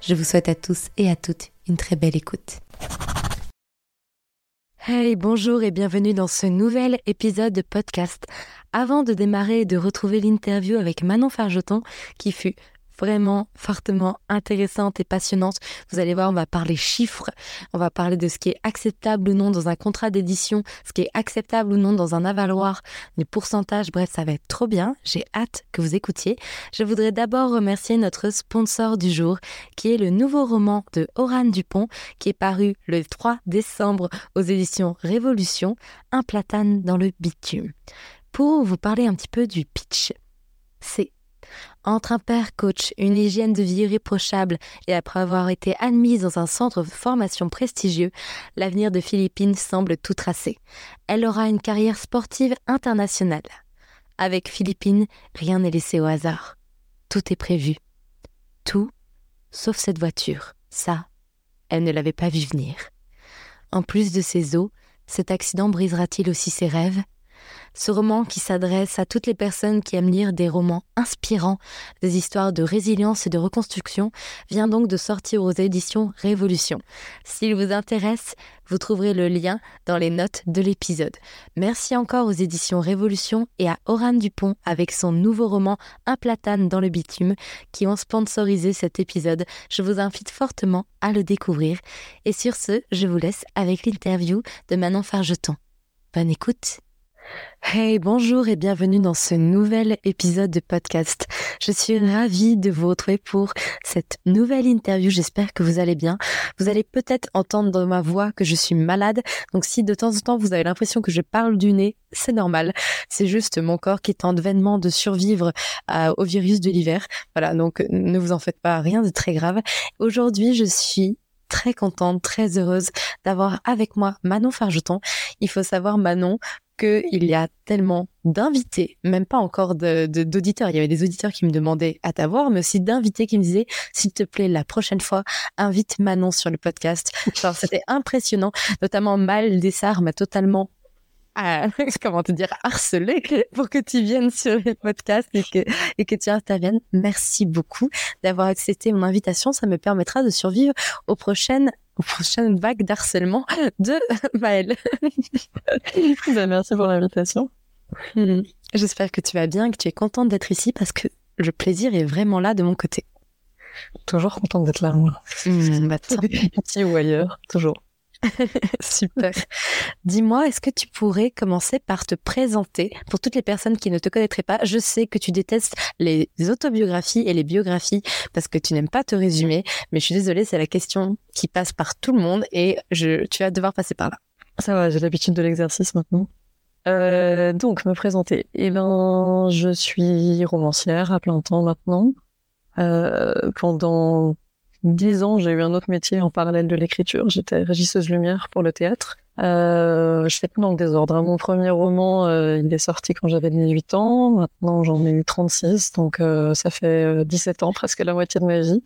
Je vous souhaite à tous et à toutes une très belle écoute. Hey, bonjour et bienvenue dans ce nouvel épisode de podcast. Avant de démarrer et de retrouver l'interview avec Manon Fargeton, qui fut vraiment fortement intéressante et passionnante. Vous allez voir, on va parler chiffres, on va parler de ce qui est acceptable ou non dans un contrat d'édition, ce qui est acceptable ou non dans un avaloir, les pourcentages, bref, ça va être trop bien. J'ai hâte que vous écoutiez. Je voudrais d'abord remercier notre sponsor du jour, qui est le nouveau roman de Oran Dupont, qui est paru le 3 décembre aux éditions Révolution, Un platane dans le bitume. Pour vous parler un petit peu du pitch, c'est entre un père coach, une hygiène de vie irréprochable et après avoir été admise dans un centre de formation prestigieux, l'avenir de Philippine semble tout tracé. Elle aura une carrière sportive internationale. Avec Philippine, rien n'est laissé au hasard. Tout est prévu. Tout, sauf cette voiture. Ça, elle ne l'avait pas vu venir. En plus de ses os, cet accident brisera-t-il aussi ses rêves? Ce roman qui s'adresse à toutes les personnes qui aiment lire des romans inspirants, des histoires de résilience et de reconstruction, vient donc de sortir aux éditions Révolution. S'il vous intéresse, vous trouverez le lien dans les notes de l'épisode. Merci encore aux éditions Révolution et à Oran Dupont avec son nouveau roman Un platane dans le bitume qui ont sponsorisé cet épisode. Je vous invite fortement à le découvrir. Et sur ce, je vous laisse avec l'interview de Manon Fargeton. Bonne écoute Hey, bonjour et bienvenue dans ce nouvel épisode de podcast. Je suis ravie de vous retrouver pour cette nouvelle interview. J'espère que vous allez bien. Vous allez peut-être entendre dans ma voix que je suis malade. Donc si de temps en temps vous avez l'impression que je parle du nez, c'est normal. C'est juste mon corps qui en vainement de survivre au virus de l'hiver. Voilà, donc ne vous en faites pas, rien de très grave. Aujourd'hui, je suis très contente, très heureuse d'avoir avec moi Manon Fargeton. Il faut savoir, Manon, qu'il y a tellement d'invités, même pas encore d'auditeurs. De, Il y avait des auditeurs qui me demandaient à t'avoir, mais aussi d'invités qui me disaient, s'il te plaît, la prochaine fois, invite Manon sur le podcast. Genre, c'était impressionnant. Notamment Mal Dessart m'a totalement comment te dire, harcelé pour que tu viennes sur le podcast et que, et que tu interviennes. Merci beaucoup d'avoir accepté mon invitation. Ça me permettra de survivre aux prochaines aux prochaines vagues d'harcèlement de Maëlle. Ben, merci pour l'invitation. Mhm. J'espère que tu vas bien, que tu es contente d'être ici parce que le plaisir est vraiment là de mon côté. Toujours contente d'être là, moi. Mmh, bah, Ici ou ailleurs, toujours. Super. Dis-moi, est-ce que tu pourrais commencer par te présenter pour toutes les personnes qui ne te connaîtraient pas? Je sais que tu détestes les autobiographies et les biographies parce que tu n'aimes pas te résumer, mais je suis désolée, c'est la question qui passe par tout le monde et tu vas devoir passer par là. Ça va, j'ai l'habitude de l'exercice maintenant. Euh, donc, me présenter. Eh ben, je suis romancière à plein temps maintenant. Euh, pendant dix ans, j'ai eu un autre métier en parallèle de l'écriture. J'étais régisseuse lumière pour le théâtre. Euh, je fais tout dans le désordre. Mon premier roman, euh, il est sorti quand j'avais 18 ans. Maintenant, j'en ai eu 36, donc euh, ça fait 17 euh, ans, presque la moitié de ma vie.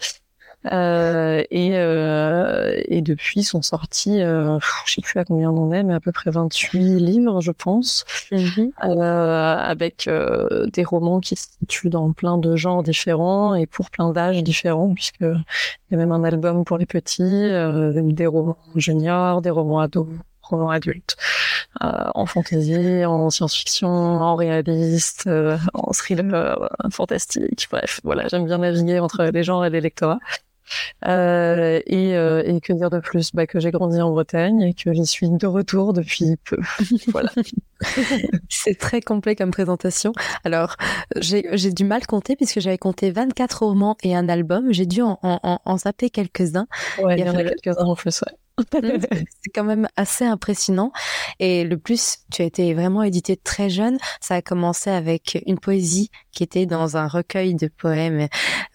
Euh, et, euh, et depuis sont sortis, euh, je sais plus à combien on en est, mais à peu près 28 livres, je pense, mhm. euh, avec euh, des romans qui se situent dans plein de genres différents et pour plein d'âges différents, puisque il y a même un album pour les petits, euh, des romans juniors, des romans ados, romans adultes, en fantasy, en science-fiction, en réaliste, en thriller fantastique. Bref, voilà, j'aime bien naviguer entre les genres et les lectorats. Euh, et, euh, et, que dire de plus? Bah, Que j'ai grandi en Bretagne et que j'y suis de retour depuis peu. voilà. C'est très complet comme présentation. Alors, j'ai du mal compter puisque j'avais compté 24 romans et un album. J'ai dû en, en, en zapper quelques-uns. Ouais, il y en a quelques-uns en plus, ouais. c'est quand même assez impressionnant. Et le plus, tu as été vraiment édité très jeune. Ça a commencé avec une poésie qui était dans un recueil de poèmes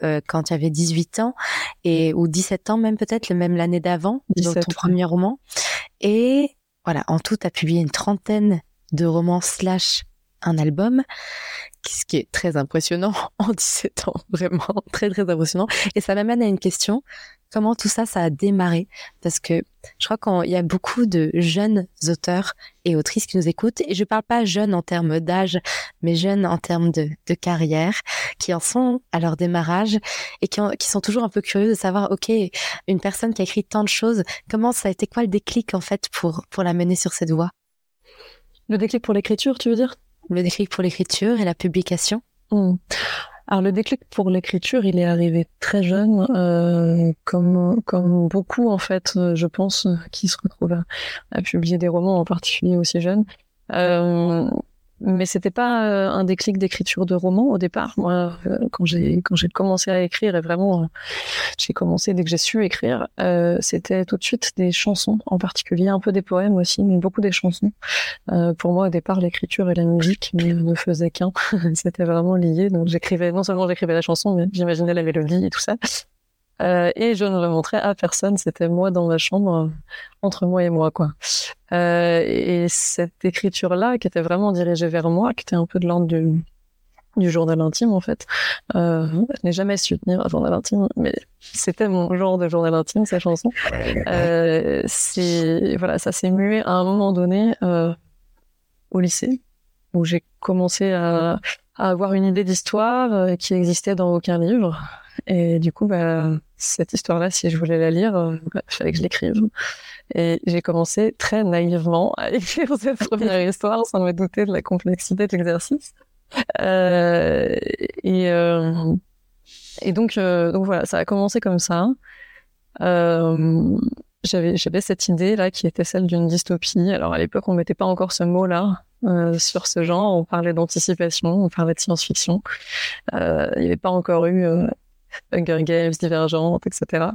euh, quand tu avais 18 ans et ou 17 ans même peut-être, le même l'année d'avant, dans ton premier roman. Et voilà, en tout, tu as publié une trentaine de romans slash un album, ce qui est très impressionnant en 17 ans, vraiment très très impressionnant. Et ça m'amène à une question, comment tout ça, ça a démarré? Parce que je crois qu'il y a beaucoup de jeunes auteurs et autrices qui nous écoutent, et je parle pas jeunes en termes d'âge, mais jeunes en termes de, carrière, qui en sont à leur démarrage et qui, qui sont toujours un peu curieux de savoir, ok, une personne qui a écrit tant de choses, comment ça a été quoi le déclic en fait pour, pour la mener sur cette voie? Le déclic pour l'écriture, tu veux dire? Le déclic pour l'écriture et la publication. Hmm. Alors le déclic pour l'écriture, il est arrivé très jeune, euh, comme comme beaucoup en fait, euh, je pense, euh, qui se retrouvent à, publier des romans en particulier aussi jeunes. Euh, mais c'était pas euh, un déclic d'écriture de roman au départ. Moi, euh, quand j'ai quand j'ai commencé à écrire et vraiment euh, j'ai commencé dès que j'ai su écrire, euh, c'était tout de suite des chansons, en particulier un peu des poèmes aussi, mais beaucoup des chansons. pour moi, au départ, l'écriture et la musique ne faisaient qu'un. c'était vraiment lié. Donc j'écrivais non seulement j'écrivais la chanson, mais j'imaginais la mélodie et tout ça. Euh, et je ne le montrais à personne. C'était moi dans ma chambre, entre moi et moi, quoi. Euh, et cette écriture-là, qui était vraiment dirigée vers moi, qui était un peu de l'ordre du, du journal intime, en fait. Euh, je n'ai jamais su tenir un journal intime, mais c'était mon genre de journal intime, ces chansons. Euh, voilà, ça s'est mué à un moment donné euh, au lycée, où j'ai commencé à, à avoir une idée d'histoire euh, qui existait dans aucun livre. Et du coup, bah, cette histoire-là, si je voulais la lire, euh, bah, il fallait que je l'écrive. Et j'ai commencé très naïvement à écrire cette première histoire sans me douter de la complexité de l'exercice. Euh, et, euh, et donc, euh, donc voilà, ça a commencé comme ça. Euh, j'avais j'avais cette idée là qui était celle d'une dystopie. Alors à l'époque, on mettait pas encore ce mot-là euh, sur ce genre. On parlait d'anticipation, on parlait de science-fiction. Euh, il n'y avait pas encore eu Hunger Games, Divergente, etc.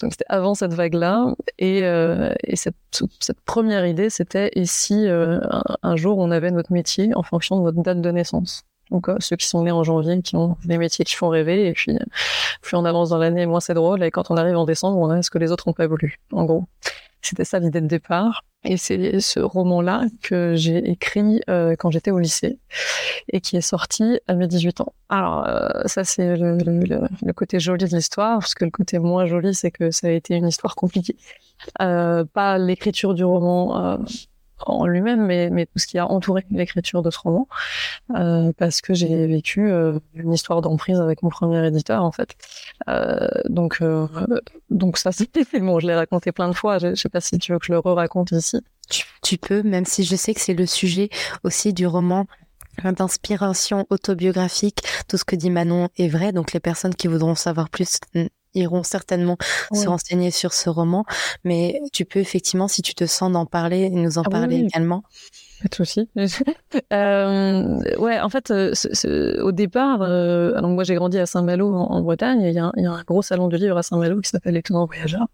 Donc c'était avant cette vague-là. Et, euh, et cette, cette, première idée, c'était et si euh, un, jour on avait notre métier en fonction de votre date de naissance? Donc euh, ceux qui sont nés en janvier, qui ont des métiers qui font rêver, et puis plus on avance dans l'année, moins c'est drôle. Et quand on arrive en décembre, on a ce que les autres n'ont pas voulu. En gros, c'était ça l'idée de départ. Et c'est ce roman-là que j'ai écrit euh, quand j'étais au lycée et qui est sorti à mes 18 ans. Alors euh, ça c'est le, le, le, côté joli de l'histoire, parce que le côté moins joli c'est que ça a été une histoire compliquée. Euh, pas l'écriture du roman euh, en lui-même, mais, mais tout ce qui a entouré l'écriture de ce roman, euh, parce que j'ai vécu euh, une histoire d'emprise avec mon premier éditeur en fait. Euh, donc, euh, donc ça c'était bon, je l'ai raconté plein de fois. Je, je sais pas si tu veux que je le re-raconte ici. Tu, tu, peux, même si je sais que c'est le sujet aussi du roman d'inspiration autobiographique. Tout ce que dit Manon est vrai, donc les personnes qui voudront savoir plus iront certainement se renseigner sur ce roman, mais tu peux effectivement, si tu te sens d'en parler, nous en ah, parler oui. également. Pas de souci. euh, ouais, en fait, euh, au départ, euh, donc moi j'ai grandi à Saint-Malo en, en, Bretagne. Il y, a un, il y, a un gros salon de livres à Saint-Malo qui s'appelle Étonnant Voyageur,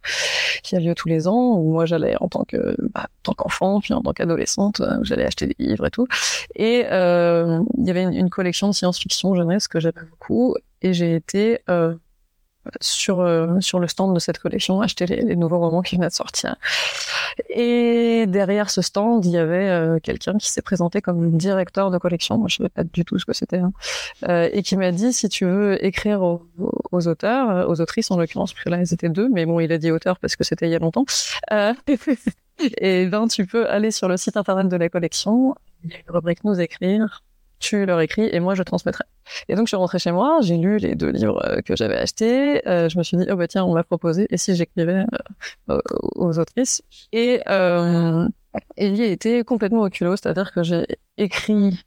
qui a lieu tous les ans. Où moi j'allais en tant que, bah, tant qu'enfant, puis en tant qu'adolescente, euh, j'allais acheter des livres et tout. Et euh, il y avait une, une collection de science-fiction jeunesse que j'aimais beaucoup, et j'ai été euh, sur euh, sur le stand de cette collection, acheter les, les, nouveaux romans qui venaient de sortir. Et derrière ce stand, il y avait euh, quelqu'un qui s'est présenté comme directeur de collection. Moi, je savais pas du tout ce que c'était, hein. euh, et qui m'a dit si tu veux écrire aux, aux, auteurs, aux autrices en l'occurrence, parce que là, elles étaient deux, mais bon, il a dit auteur parce que c'était il y a longtemps. Euh, et ben, tu peux aller sur le site internet de la collection. Il y a une rubrique nous écrire tu leur écris et moi je transmettrai. Et donc je suis rentrée chez moi, j'ai lu les deux livres euh, que j'avais achetés, euh, je me suis dit oh bah tiens on m'a proposé et si j'écrivais euh, aux autrices? Et euh, a été complètement au culot, c'est-à-dire que j'ai écrit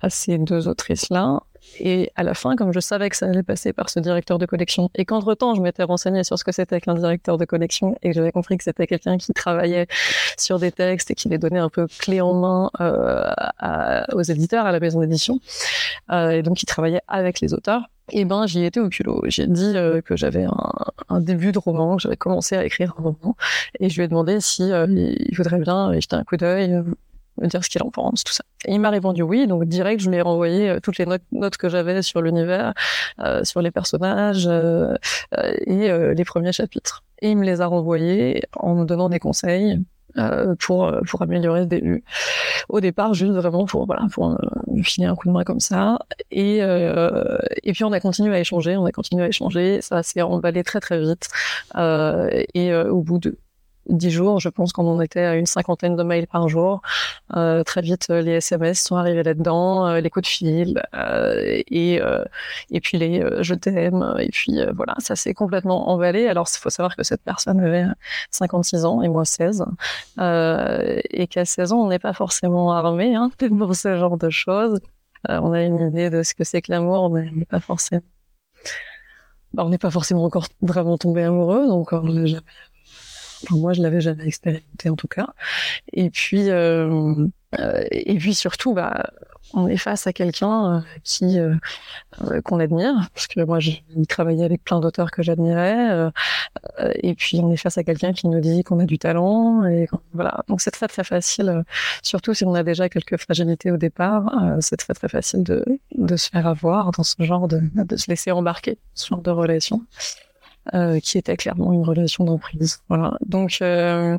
à ces deux autrices là et à la fin, comme je savais que ça allait passer par ce directeur de collection, et qu'entre-temps, je m'étais renseignée sur ce que c'était qu'un directeur de collection, et j'avais compris que c'était quelqu'un qui travaillait sur des textes et qui les donnait un peu clé en main euh, aux éditeurs, à la maison d'édition, euh, et donc qui travaillait avec les auteurs, Et ben, j'y étais au culot. J'ai dit que j'avais un, un, début de roman, que j'avais commencé à écrire un roman, et je lui ai demandé si il voudrait bien jeter un coup d'œil, me dire ce qu'il en pense, tout ça. Et il m'a répondu oui, donc direct, je lui ai renvoyé euh, toutes les notes, que j'avais sur l'univers, euh, sur les personnages euh, euh et euh, les premiers chapitres. Et il me les a renvoyés en me donnant des conseils pour pour améliorer le début. Au départ, juste vraiment pour voilà pour me filer un coup de main comme ça. Et et puis on a continué à échanger, on a continué à échanger. Ça s'est emballé très très vite. et au bout de dix jours, je pense qu'on en était à une cinquantaine de mails par jour. Euh, très vite, euh, les SMS sont arrivés là-dedans, euh, les coups de fil euh, et et puis les je t'aime et puis voilà, ça s'est complètement emballé. Alors il faut savoir que cette personne avait 56 ans et moi 16 et qu'à 16 ans, on n'est pas forcément armé hein, pour ce genre de choses. on a une idée de ce que c'est que l'amour, mais pas forcément on n'est pas forcément encore vraiment tombé amoureux, donc on n'a jamais moi, je l'avais jamais expérimenté en tout cas. Et puis, euh, euh, et puis surtout, bah, on est face à quelqu'un euh, qui euh, qu'on admire, parce que moi, j'ai travaillé avec plein d'auteurs que j'admirais. et puis, on est face à quelqu'un qui nous dit qu'on a du talent. Et voilà. Donc, c'est très très facile, surtout si on a déjà quelques fragilités au départ. c'est très très facile de de se faire avoir dans ce genre de de se laisser embarquer, ce genre de relation. Euh, qui était clairement une relation d'emprise. Voilà. Donc, euh,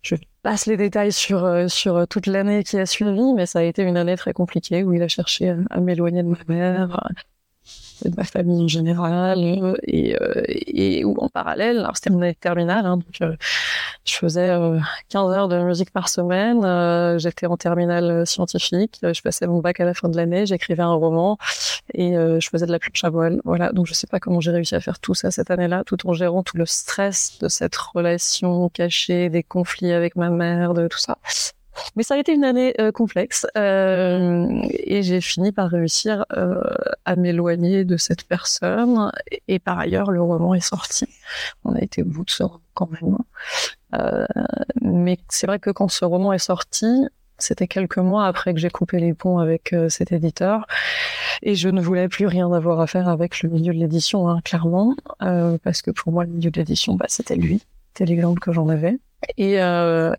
je passe les détails sur euh, sur toute l'année qui a suivi, mais ça a été une année très compliquée où il a cherché à m'éloigner de ma mère, de ma famille en général euh, et, euh, et ou en parallèle. Alors c'était mon année terminale hein, donc euh, je faisais 15 heures de musique par semaine j'étais en terminale scientifique je passais mon bac à la fin de l'année j'écrivais un roman et je faisais de la planche à voile voilà donc je sais pas comment j'ai réussi à faire tout ça cette année-là tout en gérant tout le stress de cette relation cachée des conflits avec ma mère de tout ça mais ça a été une année euh, complexe euh, et j'ai fini par réussir euh, à m'éloigner de cette personne. Et, par ailleurs, le roman est sorti. On a été au bout de ce roman quand même. Euh, mais c'est vrai que quand ce roman est sorti, c'était quelques mois après que j'ai coupé les ponts avec euh, cet éditeur et je ne voulais plus rien avoir à faire avec le milieu de l'édition, hein, clairement, parce que pour moi, le milieu de l'édition, bah, c'était lui, c'était l'exemple que j'en avais. Et, euh,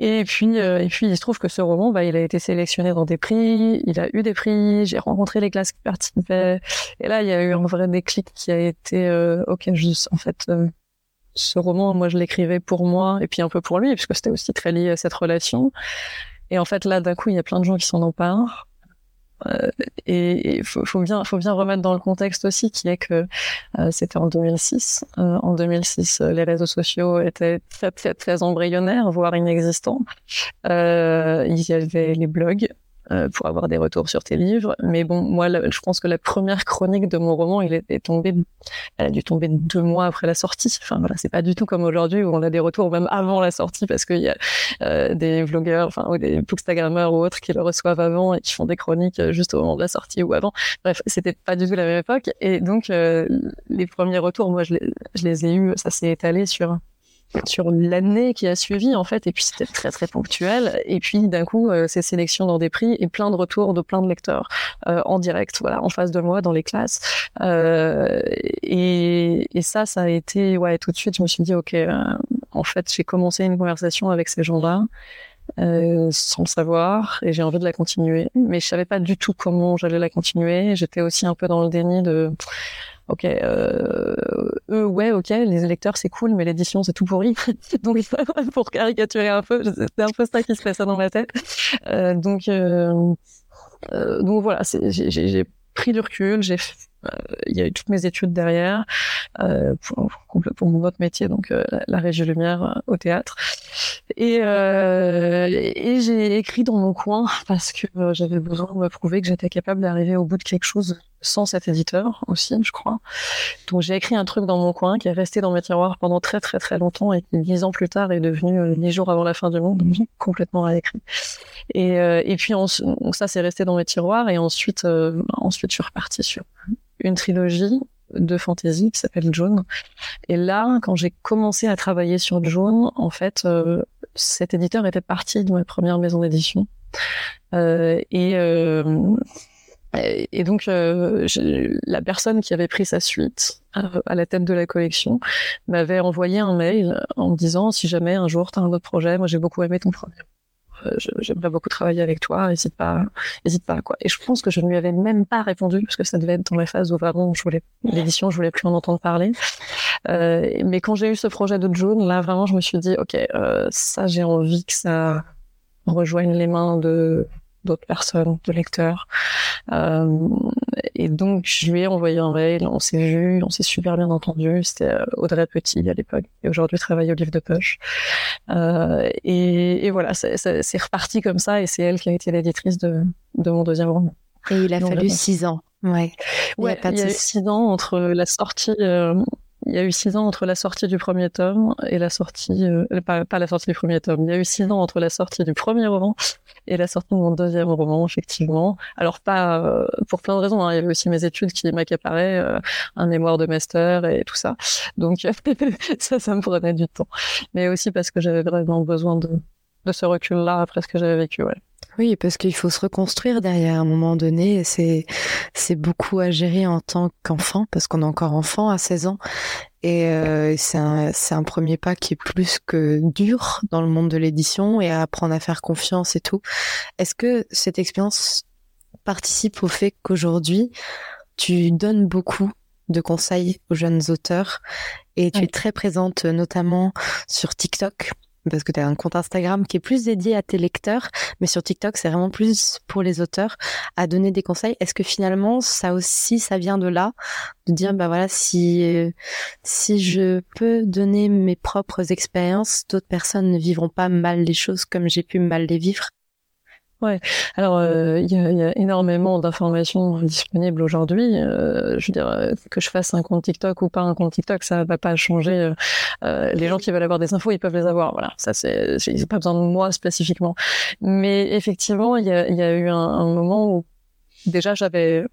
et puis, euh, et puis, il se trouve que ce roman, bah, il a été sélectionné dans des prix, il a eu des prix, j'ai rencontré les classes qui participaient. Et là, il y a eu un vrai déclic qui a été, euh, ok, juste, en fait, euh, ce roman, moi, je l'écrivais pour moi et puis un peu pour lui, puisque c'était aussi très lié à cette relation. Et en fait, là, d'un coup, il y a plein de gens qui s'en emparent. Euh, et il faut, faut, bien, faut bien remettre dans le contexte aussi qui est que euh, c'était en 2006. Euh, en 2006, les réseaux sociaux étaient très très très embryonnaires, voire inexistants. il y avait les blogs, euh, pour avoir des retours sur tes livres. Mais bon, moi, je pense que la première chronique de mon roman, il est tombé, elle a dû tomber deux mois après la sortie. Enfin voilà, c'est pas du tout comme aujourd'hui où on a des retours même avant la sortie parce qu'il y a euh, des vlogueurs, enfin ou des bookstagrammeurs ou autres qui le reçoivent avant et qui font des chroniques euh, juste au moment de la sortie ou avant. Bref, c'était pas du tout la même époque. Et donc les premiers retours, moi, je les, je les ai eus, ça s'est étalé sur sur l'année qui a suivi en fait et puis c'était très très ponctuel. Et puis d'un coup euh, ces sélections dans des prix et plein de retours de plein de lecteurs euh, en direct voilà en face de moi dans les classes. Euh, et, et, ça ça a été ouais tout de suite je me suis dit ok euh, en fait j'ai commencé une conversation avec ces gens-là euh, sans le savoir et j'ai envie de la continuer. Mais je savais pas du tout comment j'allais la continuer. J'étais aussi un peu dans le déni de ok, euh, eux, ouais, ok, les électeurs, c'est cool, mais l'édition, c'est tout pourri. donc, pour caricaturer un peu, c'est un peu ça qui se passe dans ma tête. Euh, donc, euh, euh donc voilà, j'ai pris du recul, j'ai euh, il y a eu toutes mes études derrière euh, pour, pour, mon autre métier, donc euh, la régie lumière au théâtre. Et, et j'ai écrit dans mon coin parce que j'avais besoin de me prouver que j'étais capable d'arriver au bout de quelque chose sans cet éditeur aussi, je crois. Donc j'ai écrit un truc dans mon coin qui est resté dans mes tiroirs pendant très très très longtemps et qui dix ans plus tard est devenu dix jours avant la fin du monde, complètement réécrit. Et, et puis donc ça c'est resté dans mes tiroirs et ensuite ensuite je suis repartie sur une trilogie de fantasy qui s'appelle Jaune. Et là, quand j'ai commencé à travailler sur Jaune, en fait, euh, cet éditeur était parti de ma première maison d'édition. Euh, et, euh, Et, donc, la personne qui avait pris sa suite à la tête de la collection m'avait envoyé un mail en me disant si jamais un jour tu as un autre projet, moi j'ai beaucoup aimé ton premier. Euh, j'aimerais beaucoup travailler avec toi, n'hésite pas, n'hésite pas quoi. Et je pense que je ne lui avais même pas répondu parce que ça devait être dans la phase où vraiment je voulais l'édition, je voulais plus en entendre parler. Euh, mais quand j'ai eu ce projet de June, là vraiment je me suis dit ok, euh, ça j'ai envie que ça rejoigne les mains de d'autres personnes, de lecteurs. Euh, et donc, je lui ai envoyé un mail, on s'est vu, on s'est super bien entendu. C'était euh, Audrey Petit à l'époque, et aujourd'hui travaille au livre de poche. Euh, et, et, voilà, c'est reparti comme ça, et c'est elle qui a été l'éditrice de, de mon deuxième roman. Et il a fallu six ans. Ouais. Ouais, il y a, eu six ans entre la sortie, euh, il y a eu six ans entre la sortie du premier tome et la sortie, euh, pas, pas, la sortie du premier tome, il y a eu six ans entre la sortie du premier roman et la sortie de mon deuxième roman, effectivement. Alors pas euh, pour plein de raisons. Hein. Il y avait aussi mes études qui m'accaparaient, euh, un mémoire de master et tout ça. Donc ça, ça me prenait du temps. Mais aussi parce que j'avais vraiment besoin de, de ce recul-là après ce que j'avais vécu. Ouais. Oui, parce qu'il faut se reconstruire derrière à un moment donné. C'est c'est beaucoup à gérer en tant qu'enfant parce qu'on est encore enfant à 16 ans et euh, c'est un c'est un premier pas qui est plus que dur dans le monde de l'édition et à apprendre à faire confiance et tout. Est-ce que cette expérience participe au fait qu'aujourd'hui tu donnes beaucoup de conseils aux jeunes auteurs et tu es très présente notamment sur TikTok? Parce que tu as un compte Instagram qui est plus dédié à tes lecteurs, mais sur TikTok, c'est vraiment plus pour les auteurs à donner des conseils. Est-ce que finalement, ça aussi, ça vient de là, de dire, bah voilà, si, si je peux donner mes propres expériences, d'autres personnes ne vivront pas mal les choses comme j'ai pu mal les vivre? Ouais. Alors, euh, il y, a, y, a, énormément d'informations disponibles aujourd'hui. Euh, je veux dire, euh, que je fasse un compte TikTok ou pas un compte TikTok, ça va pas changer. Euh, les gens qui veulent avoir des infos, ils peuvent les avoir. Voilà, ça c'est, j'ai pas besoin de moi spécifiquement. Mais effectivement, il y a, y a, eu un, un moment où déjà j'avais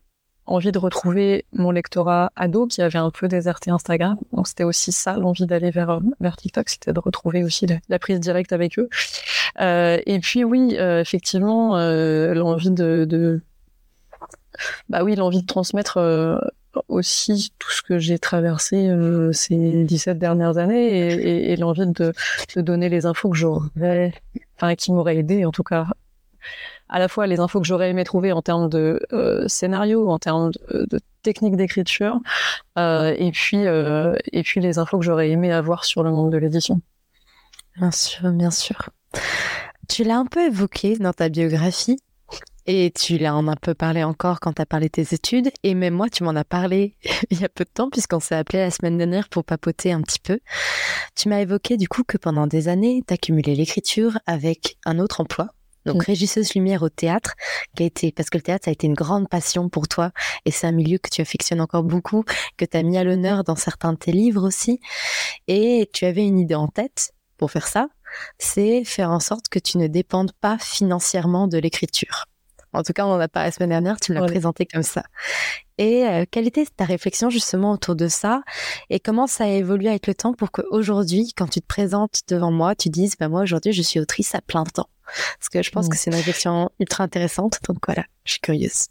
envie de retrouver mon lectorat ado qui avait un peu déserté Instagram. Donc c'était aussi ça l'envie d'aller vers vers TikTok, c'était de retrouver aussi la, prise directe avec eux. Euh, et puis oui, euh, effectivement, euh, l'envie de, de, bah oui, l'envie de transmettre euh, aussi tout ce que j'ai traversé euh, ces 17 dernières années et, et, et l'envie de, de donner les infos que j'aurais, enfin qui m'auraient aidé en tout cas à la fois les infos que j'aurais aimé trouver en termes de euh, scénario, en termes de, de technique d'écriture, euh, et puis euh, et puis les infos que j'aurais aimé avoir sur le monde de l'édition. Bien sûr, bien sûr. Tu l'as un peu évoqué dans ta biographie. Et tu l'as en un peu parlé encore quand tu as parlé de tes études. Et même moi, tu m'en as parlé il y a peu de temps, puisqu'on s'est appelé la semaine dernière pour papoter un petit peu. Tu m'as évoqué du coup que pendant des années, tu as cumulé l'écriture avec un autre emploi, donc, mm. régisseuse lumière au théâtre, qui a été, parce que le théâtre, ça a été une grande passion pour toi, et c'est un milieu que tu affectionnes encore beaucoup, que tu as mis à l'honneur dans certains de tes livres aussi. Et tu avais une idée en tête pour faire ça, c'est faire en sorte que tu ne dépendes pas financièrement de l'écriture. En tout cas, on en a pas la semaine dernière, tu me l'as présenté comme ça. Et euh, quelle était ta réflexion justement autour de ça? Et comment ça a évolué avec le temps pour qu'aujourd'hui, quand tu te présentes devant moi, tu dises, bah moi aujourd'hui, je suis autrice à plein temps? Parce que je pense que c'est une réflexion ultra intéressante. Donc voilà, je suis curieuse.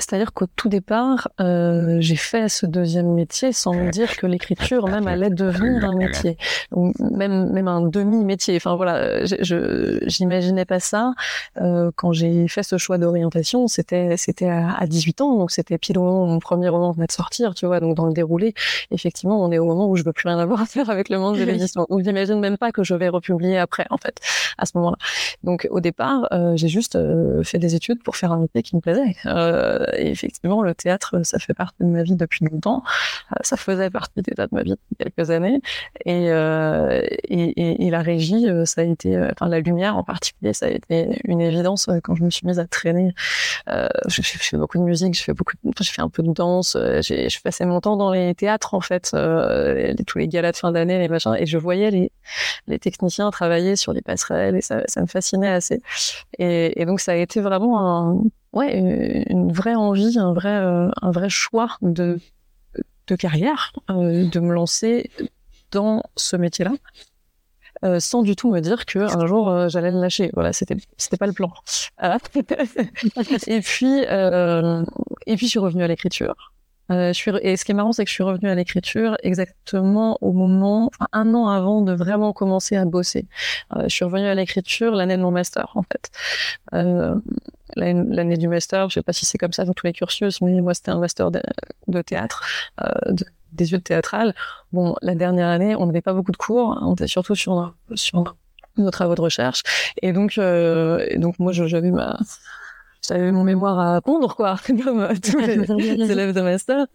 C'est-à-dire qu'au tout départ, euh, j'ai fait ce deuxième métier sans me dire que l'écriture même allait devenir un métier, ou même même un demi-métier. Enfin voilà, je j'imaginais pas ça euh, quand j'ai fait ce choix d'orientation. C'était c'était à, 18 ans, donc c'était pile au moment où mon premier roman venait de sortir, tu vois. Donc dans le déroulé, effectivement, on est au moment où je veux plus rien avoir à faire avec le monde de l'édition. Donc j'imagine même pas que je vais republier après, en fait, à ce moment-là. Donc au départ, euh, j'ai juste euh, fait des études pour faire un métier qui me plaisait. Euh, et effectivement, le théâtre, ça fait partie de ma vie depuis longtemps. Euh, ça faisait partie d'état de ma vie quelques années. Et, euh, et, et, la régie, euh, ça a été, enfin la lumière en particulier, ça a été une évidence quand je me suis mise à traîner. Je, je, fais beaucoup de musique, je fais beaucoup, de, j'ai fait un peu de danse. Je passais mon temps dans les théâtres en fait, tous les galas de fin d'année, les machins, et je voyais les, les techniciens travailler sur les passerelles et ça, ça me fascinait assez. Et, et donc ça a été vraiment un ouais, une vraie envie, un vrai, euh, un vrai choix de, de carrière, euh, de me lancer dans ce métier-là. euh, sans du tout me dire que un jour euh, j'allais le lâcher. Voilà, c'était c'était pas le plan. et puis euh, et puis je suis revenue à l'écriture. Euh, et ce qui est marrant, c'est que je suis revenue à l'écriture exactement au moment, enfin, un an avant de vraiment commencer à bosser. Euh, je suis revenue à l'écriture l'année de mon master, en fait. Euh, l'année du master, je sais pas si c'est comme ça dans tous les cursus, mais moi c'était un master de, théâtre, de, des yeux théâtrales. Bon, la dernière année, on n'avait pas beaucoup de cours, on était surtout sur sur nos travaux de recherche, et donc euh, et donc moi j'avais ma j'avais mon mémoire à pondre, quoi, comme tous les élèves de master.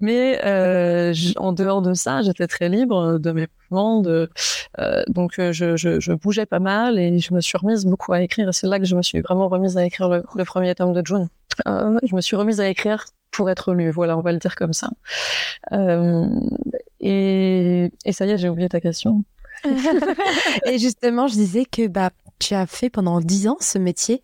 Mais euh, en dehors de ça, j'étais très libre de mes mouvements. De, euh, donc, euh, je, je, je, bougeais pas mal et je me suis remise beaucoup à écrire. Et c'est là que je me suis vraiment remise à écrire le, le premier tome de June. Euh, je me suis remise à écrire pour être lue. Voilà, on va le dire comme ça. Euh, et, et ça y est, j'ai oublié ta question. et justement, je disais que bah tu as fait pendant dix ans ce métier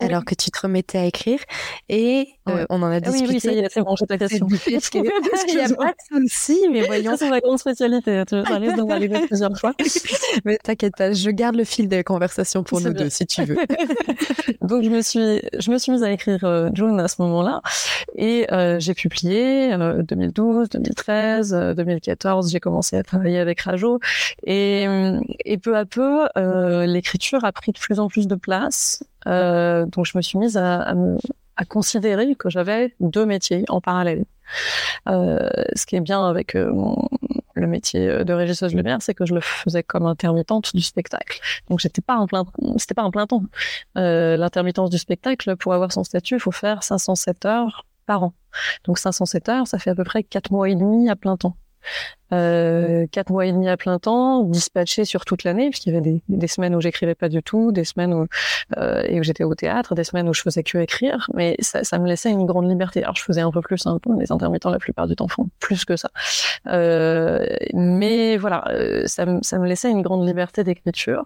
alors que tu te remettais à écrire et euh, on en a discuté. Oui, oui, ça y est, c'est bon, j'ai ta question. Qu'il n'y a pas de souci, mais voyons. C'est ma grande spécialité, tu ça risque d'en arriver plusieurs fois. mais t'inquiète pas, je garde le fil des conversations pour nous bien. deux, si tu veux. Donc, je me suis, je me suis mise à écrire euh, June à ce moment-là et euh, j'ai publié euh, 2012, 2013, 2014, j'ai commencé à travailler avec Rajo et, et peu à peu, euh, l'écriture a pris de plus en plus de place. Euh, donc je me suis mise à, à, me, à considérer que j'avais deux métiers en parallèle. Euh, ce qui est bien avec euh, mon, le métier de régisseuse lumière, c'est que je le faisais comme intermittente du spectacle. Donc j'étais pas en plein, c'était pas en plein temps. Euh, L'intermittence du spectacle, pour avoir son statut, il faut faire 507 heures par an. Donc 507 heures, ça fait à peu près quatre mois et demi à plein temps euh, quatre mois et demi à plein temps, dispatché sur toute l'année, puisqu'il y avait des, des, semaines où j'écrivais pas du tout, des semaines où, euh, et où j'étais au théâtre, des semaines où je faisais que écrire, mais ça, ça, me laissait une grande liberté. Alors je faisais un peu plus, un peu, les intermittents la plupart du temps font plus que ça. Euh, mais voilà, euh, ça, ça me laissait une grande liberté d'écriture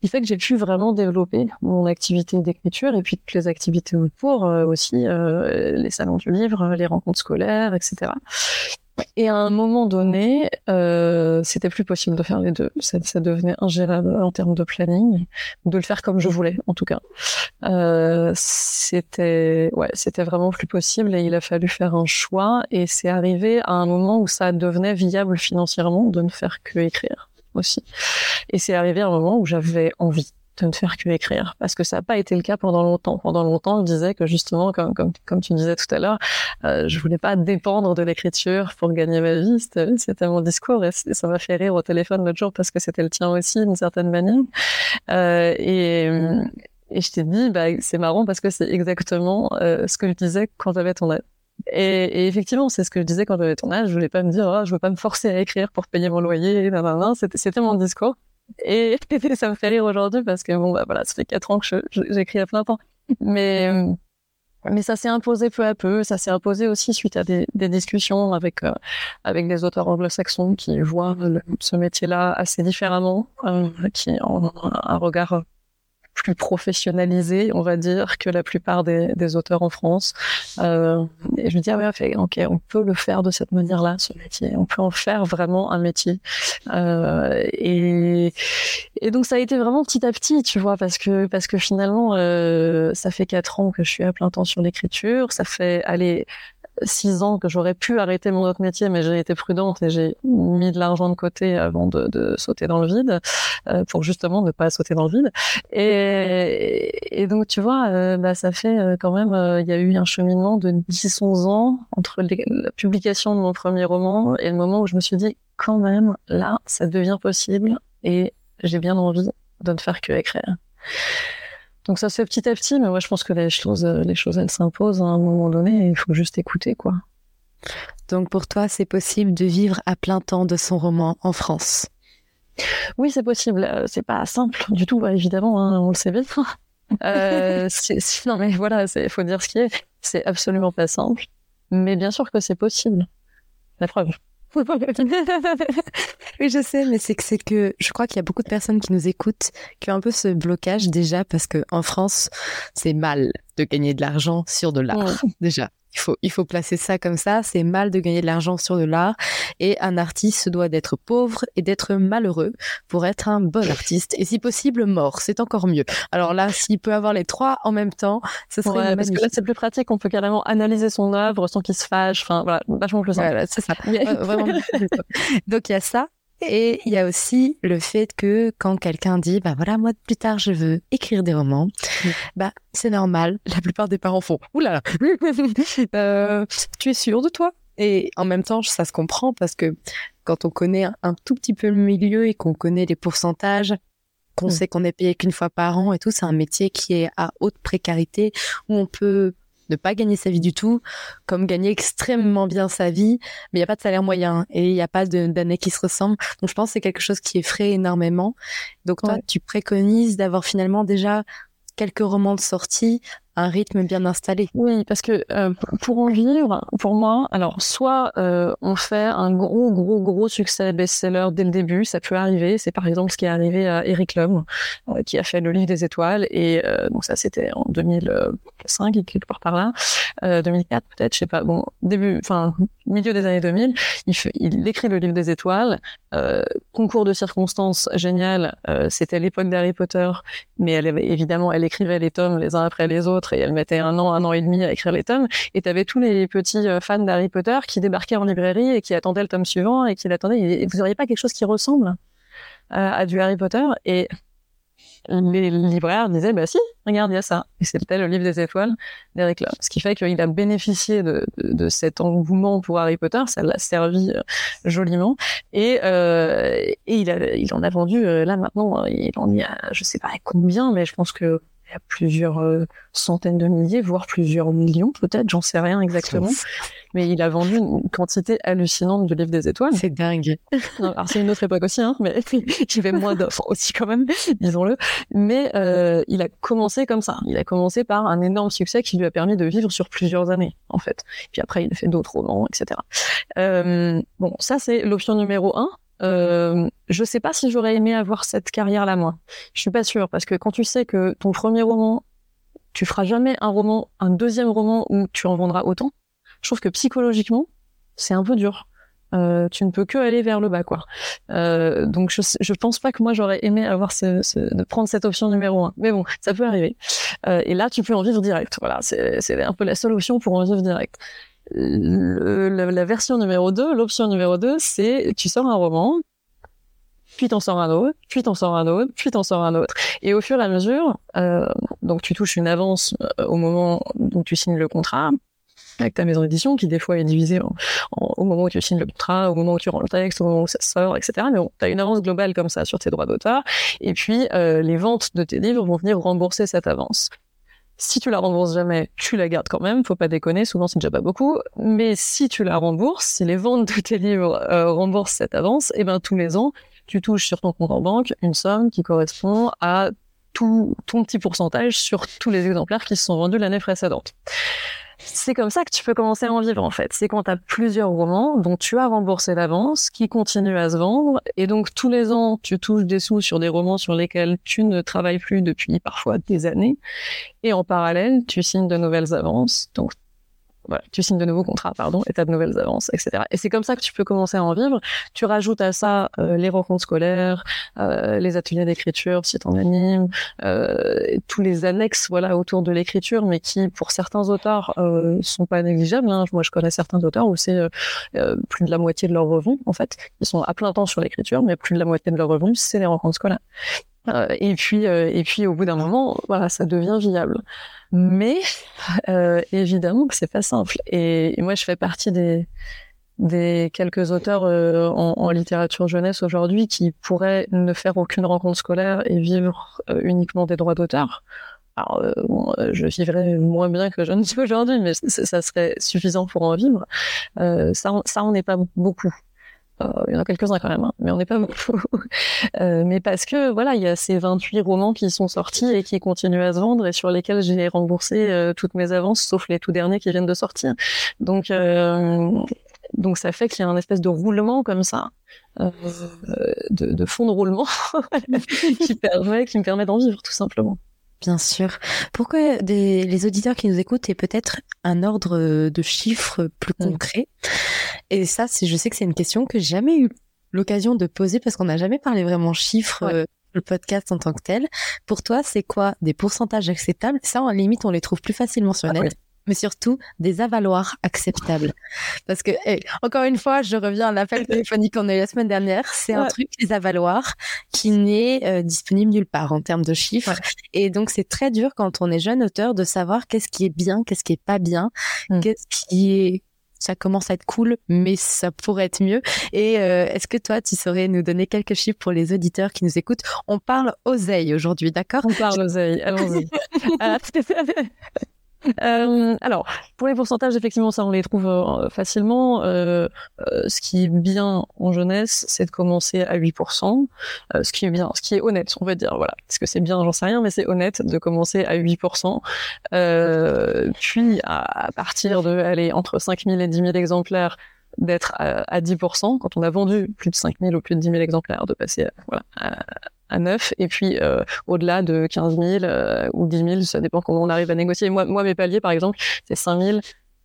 qui fait que j'ai pu vraiment développer mon activité d'écriture et puis toutes les activités autour euh, aussi, euh, les salons du livre, les rencontres scolaires, etc. Et à un moment donné, euh, c'était plus possible de faire les deux. Ça, devenait ingérable en termes de planning, de le faire comme je voulais, en tout cas. Euh, c'était, ouais, c'était vraiment plus possible et il a fallu faire un choix. Et c'est arrivé à un moment où ça devenait viable financièrement de ne faire que écrire aussi. Et c'est arrivé à un moment où j'avais envie de ne faire que écrire parce que ça n'a pas été le cas pendant longtemps. Pendant longtemps, je disais que justement, comme comme comme tu disais tout à l'heure, euh, je voulais pas dépendre de l'écriture pour gagner ma vie. C'était mon discours et ça m'a fait rire au téléphone l'autre jour parce que c'était le tien aussi d'une certaine manière. Euh, et et je t'ai dit, bah c'est marrant parce que c'est exactement euh, ce que je disais quand j'avais ton âge. Et, et, effectivement, c'est ce que je disais quand j'avais ton âge. Je voulais pas me dire, oh, je veux pas me forcer à écrire pour payer mon loyer. C'était mon discours. Et ça me fait rire aujourd'hui parce que bon, bah voilà, ça fait quatre ans que j'écris à plein temps. Mais mais ça s'est imposé peu à peu. Ça s'est imposé aussi suite à des, discussions avec euh, avec des auteurs anglo-saxons qui voient ce métier-là assez différemment, euh, qui ont un regard plus professionnalisé, on va dire, que la plupart des, des auteurs en France. Euh, et je me dis, ah ouais, ok, on peut le faire de cette manière-là, ce métier. On peut en faire vraiment un métier. Euh, et, et donc ça a été vraiment petit à petit, tu vois, parce que parce que finalement, euh, ça fait quatre ans que je suis à plein temps sur l'écriture. Ça fait aller six ans que j'aurais pu arrêter mon autre métier, mais j'ai été prudente et j'ai mis de l'argent de côté avant de, de sauter dans le vide, euh, pour justement ne pas sauter dans le vide. Et, et donc, tu vois, euh, bah, ça fait euh, quand même, euh, il y a eu un cheminement de 10-11 ans entre la publication de mon premier roman et le moment où je me suis dit, quand même, là, ça devient possible et j'ai bien envie de ne faire que écrire. Donc ça se fait petit à petit, mais moi je pense que les choses, les choses elles s'imposent à un moment donné et il faut juste écouter quoi. Donc pour toi, c'est possible de vivre à plein temps de son roman en France? Oui, c'est possible. C'est pas simple du tout, bah, évidemment, hein, on le sait bien. euh, non mais voilà, il faut dire ce qui est. C'est absolument pas simple, mais bien sûr que c'est possible. La preuve. oui, je sais, mais c'est que c'est que je crois qu'il y a beaucoup de personnes qui nous écoutent qui ont un peu ce blocage déjà parce que en France, c'est mal. De gagner de l'argent sur de l'art, déjà. Il faut, il faut placer ça comme ça. C'est mal de gagner de l'argent sur de l'art. Et un artiste se doit d'être pauvre et d'être malheureux pour être un bon artiste. Et si possible, mort. C'est encore mieux. Alors là, s'il peut avoir les trois en même temps, ce serait ouais, Parce que là, c'est plus pratique. On peut carrément analyser son œuvre sans qu'il se fâche. Enfin, voilà, vachement plus simple. Voilà, c'est ça. vraiment. Donc, il y a ça. Et il y a aussi le fait que quand quelqu'un dit, bah voilà, moi plus tard je veux écrire des romans, bah c'est normal. La plupart des parents font, oulala, euh, tu es sûr de toi? Et en même temps, ça se comprend parce que quand on connaît un, tout petit peu le milieu et qu'on connaît les pourcentages, qu'on sait qu'on est payé qu'une fois par an et tout, c'est un métier qui est à haute précarité où on peut ne pas gagner sa vie du tout, comme gagner extrêmement bien sa vie, mais il n'y a pas de salaire moyen et il n'y a pas d'années qui se ressemblent. Donc je pense que c'est quelque chose qui effraie énormément. Donc toi, tu préconises d'avoir finalement déjà quelques romans de sortie un rythme bien installé. Oui, parce que euh, pour en vivre, pour moi, alors soit euh, on fait un gros, gros, gros succès best-seller dès le début, ça peut arriver. C'est par exemple ce qui est arrivé à Eric Lum, euh, qui a fait le livre des étoiles, et donc ça c'était en 2005, quelque part par là, 2004 peut-être, je sais pas. Bon, début, enfin milieu des années 2000, il, fait, il écrit le livre des étoiles. concours de circonstances génial, c'était l'époque d'Harry Potter, mais elle évidemment, elle écrivait les tomes les uns après les autres et elle mettait un an, un an et demi à écrire les tomes. Et tu avais tous les petits euh, fans d'Harry Potter qui débarquaient en librairie et qui attendaient le tome suivant et qui l'attendaient. Vous auriez pas quelque chose qui ressemble euh, à du Harry Potter? Et les libraires disaient bah si regarde il y a ça et c'était le livre des étoiles d'Eric Love ce qui fait qu'il a bénéficié de, cet engouement pour Harry Potter ça l'a servi euh, joliment et, il en a vendu là maintenant il en y a je sais pas combien mais je pense que il y a plusieurs euh, centaines de milliers, voire plusieurs millions peut-être, j'en sais rien exactement. Mais il a vendu une quantité hallucinante de livres des étoiles. C'est dingue. alors c'est une autre époque aussi, hein, mais fait moins d'offres aussi quand même, disons-le. Mais euh, il a commencé comme ça. Il a commencé par un énorme succès qui lui a permis de vivre sur plusieurs années, en fait. Puis après, il a fait d'autres romans, etc. Euh, bon, ça c'est l'option numéro un. Euh, je sais pas si j'aurais aimé avoir cette carrière-là, moi. Je suis pas sûre, parce que quand tu sais que ton premier roman, tu feras jamais un roman, un deuxième roman où tu en vendras autant, je trouve que psychologiquement, c'est un peu dur. Euh, tu ne peux que aller vers le bas, quoi. Euh, donc je, je pense pas que moi j'aurais aimé avoir ce, ce, de prendre cette option numéro un. Mais bon, ça peut arriver. Euh, et là, tu peux en vivre direct. Voilà, c'est un peu la seule option pour en vivre direct la, version numéro 2, l'option numéro 2, c'est tu sors un roman, puis t'en sors un autre, puis t'en sors un autre, puis t'en sors un autre. Et au fur et à mesure, euh, donc tu touches une avance euh, au moment où tu signes le contrat avec ta maison d'édition, qui des fois est divisée au moment où tu signes le contrat, au moment où tu rends le texte, au moment où ça sort, etc. Mais bon, tu as une avance globale comme ça sur tes droits d'auteur. Et puis, euh, les ventes de tes livres vont venir rembourser cette avance. Si tu la rembourses jamais, tu la gardes quand même, faut pas déconner, souvent c'est déjà pas beaucoup. Mais si tu la rembourses, si les ventes de tes livres euh, remboursent cette avance, et eh ben tous les ans, tu touches sur ton compte en banque une somme qui correspond à tout ton petit pourcentage sur tous les exemplaires qui se sont vendus l'année précédente. C'est comme ça que tu peux commencer à en vivre en fait. C'est quand tu as plusieurs romans dont tu as remboursé l'avance, qui continuent à se vendre, et donc tous les ans tu touches des sous sur des romans sur lesquels tu ne travailles plus depuis parfois des années, et en parallèle tu signes de nouvelles avances. Donc voilà, tu signes de nouveaux contrats, pardon, et t'as de nouvelles avances, etc. Et c'est comme ça que tu peux commencer à en vivre. Tu rajoutes à ça euh, les rencontres scolaires, euh, les ateliers d'écriture si t'en animes, euh, tous les annexes, voilà, autour de l'écriture, mais qui, pour certains auteurs, euh, sont pas négligeables. Hein. Moi, je connais certains auteurs où c'est euh, plus de la moitié de leur revenu, en fait. Ils sont à plein temps sur l'écriture, mais plus de la moitié de leur revenu, c'est les rencontres scolaires. Euh, et puis, euh, et puis au bout d'un moment, voilà, ça devient viable. Mais euh, évidemment que c'est pas simple. Et, moi, je fais partie des des quelques auteurs en, en, littérature jeunesse aujourd'hui qui pourraient ne faire aucune rencontre scolaire et vivre uniquement des droits d'auteur. Alors, bon, je vivrais moins bien que je ne suis aujourd'hui, mais ça serait suffisant pour en vivre. ça, ça, on n'est pas beaucoup. Euh, il y en a quelques-uns quand même, hein, mais on n'est pas beaucoup. euh, mais parce que voilà, il y a ces 28 romans qui sont sortis et qui continuent à se vendre et sur lesquels j'ai remboursé euh, toutes mes avances, sauf les tout derniers qui viennent de sortir. Donc euh, donc ça fait qu'il y a un espèce de roulement comme ça, euh, de, de fond de roulement qui permet qui me permet d'en vivre tout simplement. Bien sûr. Pourquoi des, les auditeurs qui nous écoutent aient peut-être un ordre de chiffres plus concret? Et ça, c'est, je sais que c'est une question que j'ai jamais eu l'occasion de poser parce qu'on n'a jamais parlé vraiment chiffres. Euh, le podcast en tant que tel. Pour toi, c'est quoi des pourcentages acceptables? Ça, en limite, on les trouve plus facilement sur ah net mais surtout des avaloirs acceptables. Parce que, encore une fois, je reviens à l'appel téléphonique qu'on a eu la semaine dernière. C'est un truc, les avaloirs, qui n'est euh, disponible nulle part en termes de chiffres. Et donc, c'est très dur quand on est jeune auteur de savoir qu'est-ce qui est bien, qu'est-ce qui est pas bien, mm. qu'est-ce qui est ça commence à être cool, mais ça pourrait être mieux. Et euh, est-ce que toi, tu saurais nous donner quelques chiffres pour les auditeurs qui nous écoutent? On parle oseille aujourd'hui, d'accord? On parle oseille, allons-y. Euh, alors, pour les pourcentages, effectivement, ça on les trouve euh, facilement. Euh, euh, ce qui est bien en jeunesse, c'est de commencer à 8%. Euh, ce qui est bien, ce qui est honnête, on va dire, voilà. Parce que c'est bien, j'en sais rien, mais c'est honnête de commencer à 8%. puis, à, partir de, aller entre 5000 et 10 000 exemplaires, d'être à, à, 10%. Quand on a vendu plus de 5000 ou plus de 10 000 exemplaires, de passer voilà, à, à 9 et puis euh, au-delà de 15 000 euh, ou 10 000, ça dépend comment on arrive à négocier. Moi, moi mes paliers, par exemple, c'est 5 000,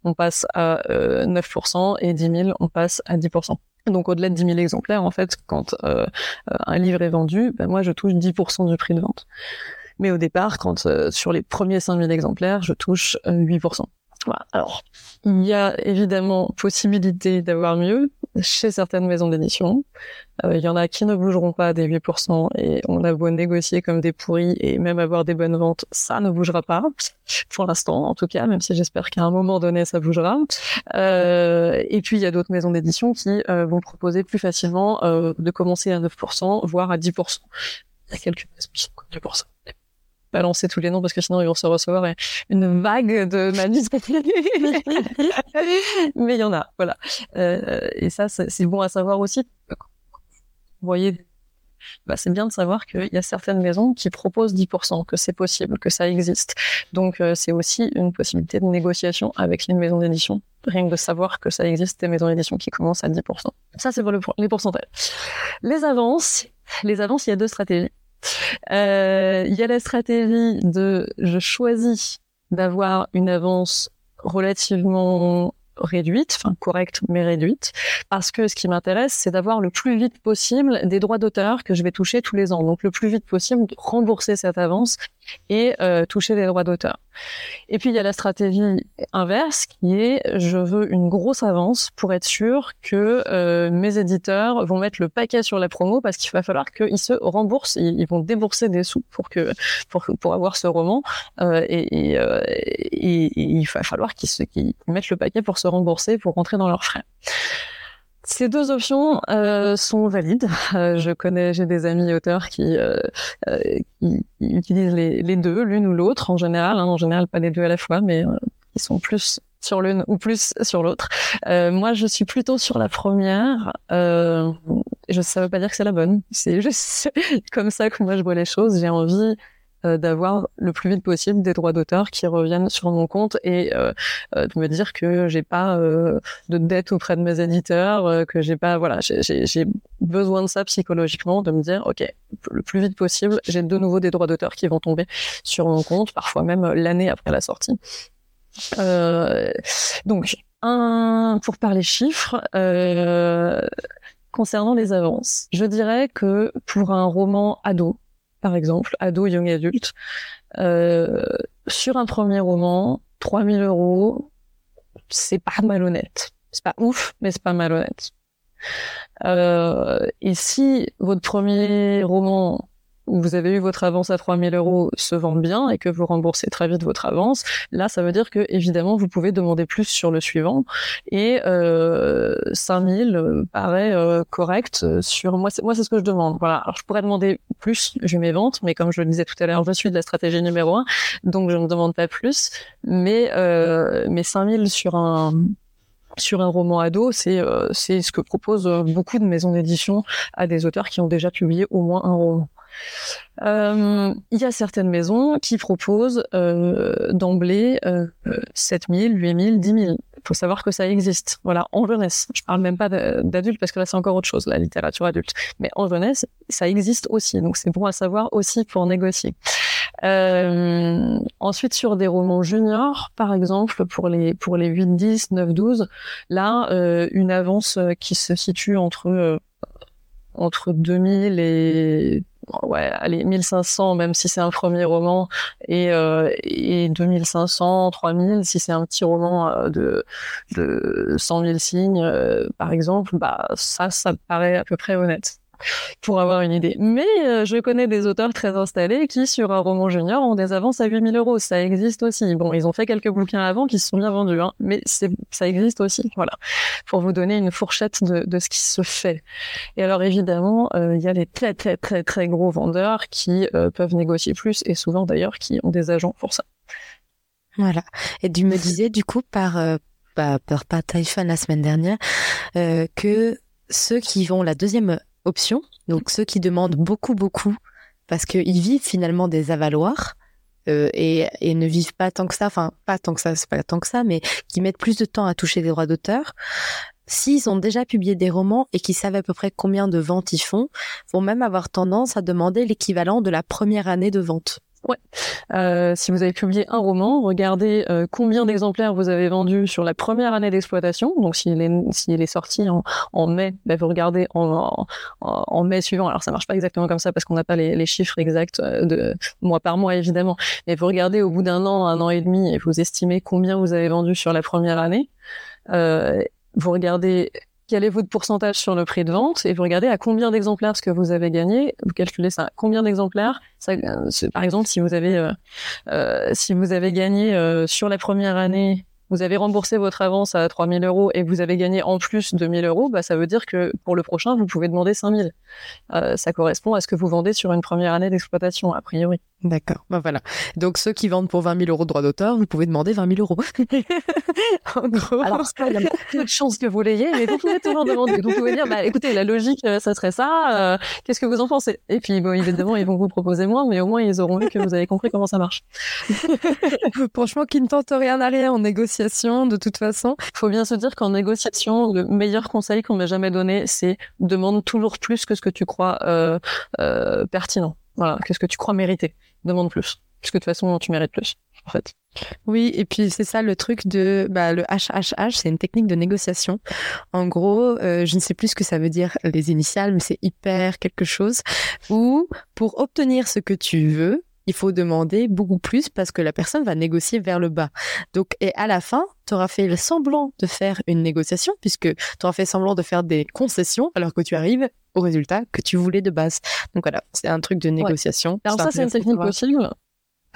on passe à 9% euh, et 10 000, on passe à 10%. Donc au-delà de 10 000 exemplaires, en fait, quand un livre est vendu, ben, moi je touche 10% du prix de vente. Mais au départ, quand sur les premiers 5 000 exemplaires, je touche 8%. Voilà. Alors, il y a évidemment possibilité d'avoir mieux chez certaines maisons d'édition. Euh, il y en a qui ne bougeront pas des 8% et on a beau négocier comme des pourris et même avoir des bonnes ventes, ça ne bougera pas pour l'instant en tout cas, même si j'espère qu'à un moment donné ça bougera. Euh, et puis il y a d'autres maisons d'édition qui euh, vont proposer plus facilement euh, de commencer à 9%, voire à 10%. Il y a quelques maisons qui sont pour ça balancer tous les noms parce que sinon ils vont se recevoir une vague de manus. Mais il y en a, voilà. Euh, et ça, c'est bon à savoir aussi. Vous voyez, bah, c'est bien de savoir qu'il y a certaines maisons qui proposent 10%, que c'est possible, que ça existe. Donc euh, c'est aussi une possibilité de négociation avec une maison d'édition. Rien que de savoir que ça existe des maisons d'édition qui commencent à 10%. Ça, c'est pour les pourcentages. Les avances, les avances, il y a deux stratégies. Euh, il y a la stratégie de je choisis d'avoir une avance relativement réduite, enfin correcte mais réduite, parce que ce qui m'intéresse, c'est d'avoir le plus vite possible des droits d'auteur que je vais toucher tous les ans. Donc le plus vite possible, rembourser cette avance et euh, toucher les droits d'auteur. Et puis il y a la stratégie inverse qui est je veux une grosse avance pour être sûr que euh, mes éditeurs vont mettre le paquet sur la promo parce qu'il va falloir qu'ils se remboursent, ils, vont débourser des sous pour que pour avoir ce roman euh, et, et, il va falloir qu'ils mettent le paquet pour se rembourser pour rentrer dans leurs frais. Ces deux options euh, sont valides. Euh, je connais, j'ai des amis auteurs qui, euh, euh qui utilisent les, deux, l'une ou l'autre en général. Hein, en général, pas les deux à la fois, mais euh, ils sont plus sur l'une ou plus sur l'autre. moi, je suis plutôt sur la première. je, ça veut pas dire que c'est la bonne. C'est juste comme ça que moi je vois les choses. J'ai envie euh, d'avoir le plus vite possible des droits d'auteur qui reviennent sur mon compte et euh, euh, de me dire que j'ai pas de dette auprès de mes éditeurs, que j'ai pas voilà, j'ai besoin de ça psychologiquement, de me dire ok, le plus vite possible, j'ai de nouveau des droits d'auteur qui vont tomber sur mon compte, parfois même l'année après la sortie. donc un pour parler chiffres. Concernant les avances, je dirais que pour un roman ado, par exemple, ado, young adulte, euh, sur un premier roman, 3000 euros, c'est pas malhonnête. C'est pas ouf, mais c'est pas malhonnête. Euh, et si votre premier roman vous avez eu votre avance à 3000 euros se vend bien et que vous remboursez très vite votre avance, là, ça veut dire que évidemment, vous pouvez demander plus sur le suivant. Et euh, 5000 euh, paraît euh, correct sur moi. Moi, c'est ce que je demande. Voilà. Alors, je pourrais demander plus vu mes ventes, mais comme je le disais tout à l'heure, je suis de la stratégie numéro un, donc je ne demande pas plus. Mais euh, mais 5000 sur un sur un roman ado, c'est euh, c'est ce que proposent beaucoup de maisons d'édition à des auteurs qui ont déjà publié au moins un roman. Euh, il y a certaines maisons qui proposent euh, d'emblée euh, 7000, 8000, 10 000. Il faut savoir que ça existe. Voilà, en jeunesse. Je parle même pas d'adultes parce que là c'est encore autre chose, la littérature adulte. Mais en jeunesse, ça existe aussi. Donc c'est bon à savoir aussi pour négocier. Euh, ensuite, sur des romans juniors, par exemple, pour les pour les 8, 10, 9, 12, là, euh, une avance qui se situe entre euh, entre 2000 et ouais, allez, 1500, même si c'est un premier roman, et, euh, et 2500, 3000, si c'est un petit roman euh, de, de 100 000 signes, euh, par exemple, bah, ça, ça me paraît à peu près honnête pour avoir une idée. Mais euh, je connais des auteurs très installés qui, sur un roman junior, ont des avances à 8000 euros. Ça existe aussi. Bon, ils ont fait quelques bouquins avant qui se sont bien vendus, hein, mais ça existe aussi. Voilà, pour vous donner une fourchette de, de ce qui se fait. Et alors évidemment, euh, il y a les très très très très gros vendeurs qui euh, peuvent négocier plus et souvent d'ailleurs qui ont des agents pour ça. Voilà. Et tu me disais du coup par bah, par, par téléphone la semaine dernière que ceux qui vont la deuxième option. Donc ceux qui demandent beaucoup, beaucoup, parce qu'ils vivent finalement des avaloirs. Euh, et, et, ne vivent pas tant que ça, enfin pas tant que ça, c'est pas tant que ça, mais qui mettent plus de temps à toucher des droits d'auteur. S'ils ont déjà publié des romans et qu'ils savent à peu près combien de ventes ils font, vont même avoir tendance à demander l'équivalent de la première année de vente. Ouais. Euh, si vous avez publié un roman, regardez euh, combien d'exemplaires vous avez vendus sur la première année d'exploitation. Donc, s'il est, s'il est sorti en, en mai, bah, vous regardez en, en, en, mai suivant. Alors, ça marche pas exactement comme ça parce qu'on n'a pas les, les, chiffres exacts euh, de mois par mois, évidemment. Mais vous regardez au bout d'un an, un an et demi, et vous estimez combien vous avez vendu sur la première année. Euh, vous regardez quel est votre pourcentage sur le prix de vente et vous regardez à combien d'exemplaires ce que vous avez gagné, vous calculez ça, combien d'exemplaires, euh, par exemple si vous avez euh, euh, si vous avez gagné euh, sur la première année vous avez remboursé votre avance à 3000 euros et vous avez gagné en plus 2000 euros, bah, ça veut dire que pour le prochain, vous pouvez demander 5000. Euh, ça correspond à ce que vous vendez sur une première année d'exploitation, a priori. D'accord. Ben voilà. Donc ceux qui vendent pour 20 000 euros de droit d'auteur, vous pouvez demander 20 000 euros. en gros. Alors il y a peu de chances que vous l'ayez, mais vous pouvez toujours demander. Vous pouvez dire, bah écoutez, la logique, euh, ça serait ça. Euh, Qu'est-ce que vous en pensez? Et puis bon, évidemment, ils vont vous proposer moins, mais au moins ils auront vu que vous avez compris comment ça marche. Franchement, qui ne tente rien à rien en négociation, de toute façon. Il faut bien se dire qu'en négociation, le meilleur conseil qu'on m'ait jamais donné, c'est demande toujours plus que ce que tu crois euh, euh, pertinent. Voilà, qu'est-ce que tu crois mériter demande plus. Parce que de toute façon, tu mérites plus, en fait. Oui, et puis c'est ça le truc de bah, le HHH, c'est une technique de négociation. En gros, euh, je ne sais plus ce que ça veut dire les initiales, mais c'est hyper quelque chose. Où pour obtenir ce que tu veux, il faut demander beaucoup plus parce que la personne va négocier vers le bas. Donc, et à la fin, tu auras fait le semblant de faire une négociation puisque tu auras fait semblant de faire des concessions alors que tu arrives au résultat que tu voulais de base. Donc voilà, c'est un truc de négociation. Alors ça, c'est une technique possible.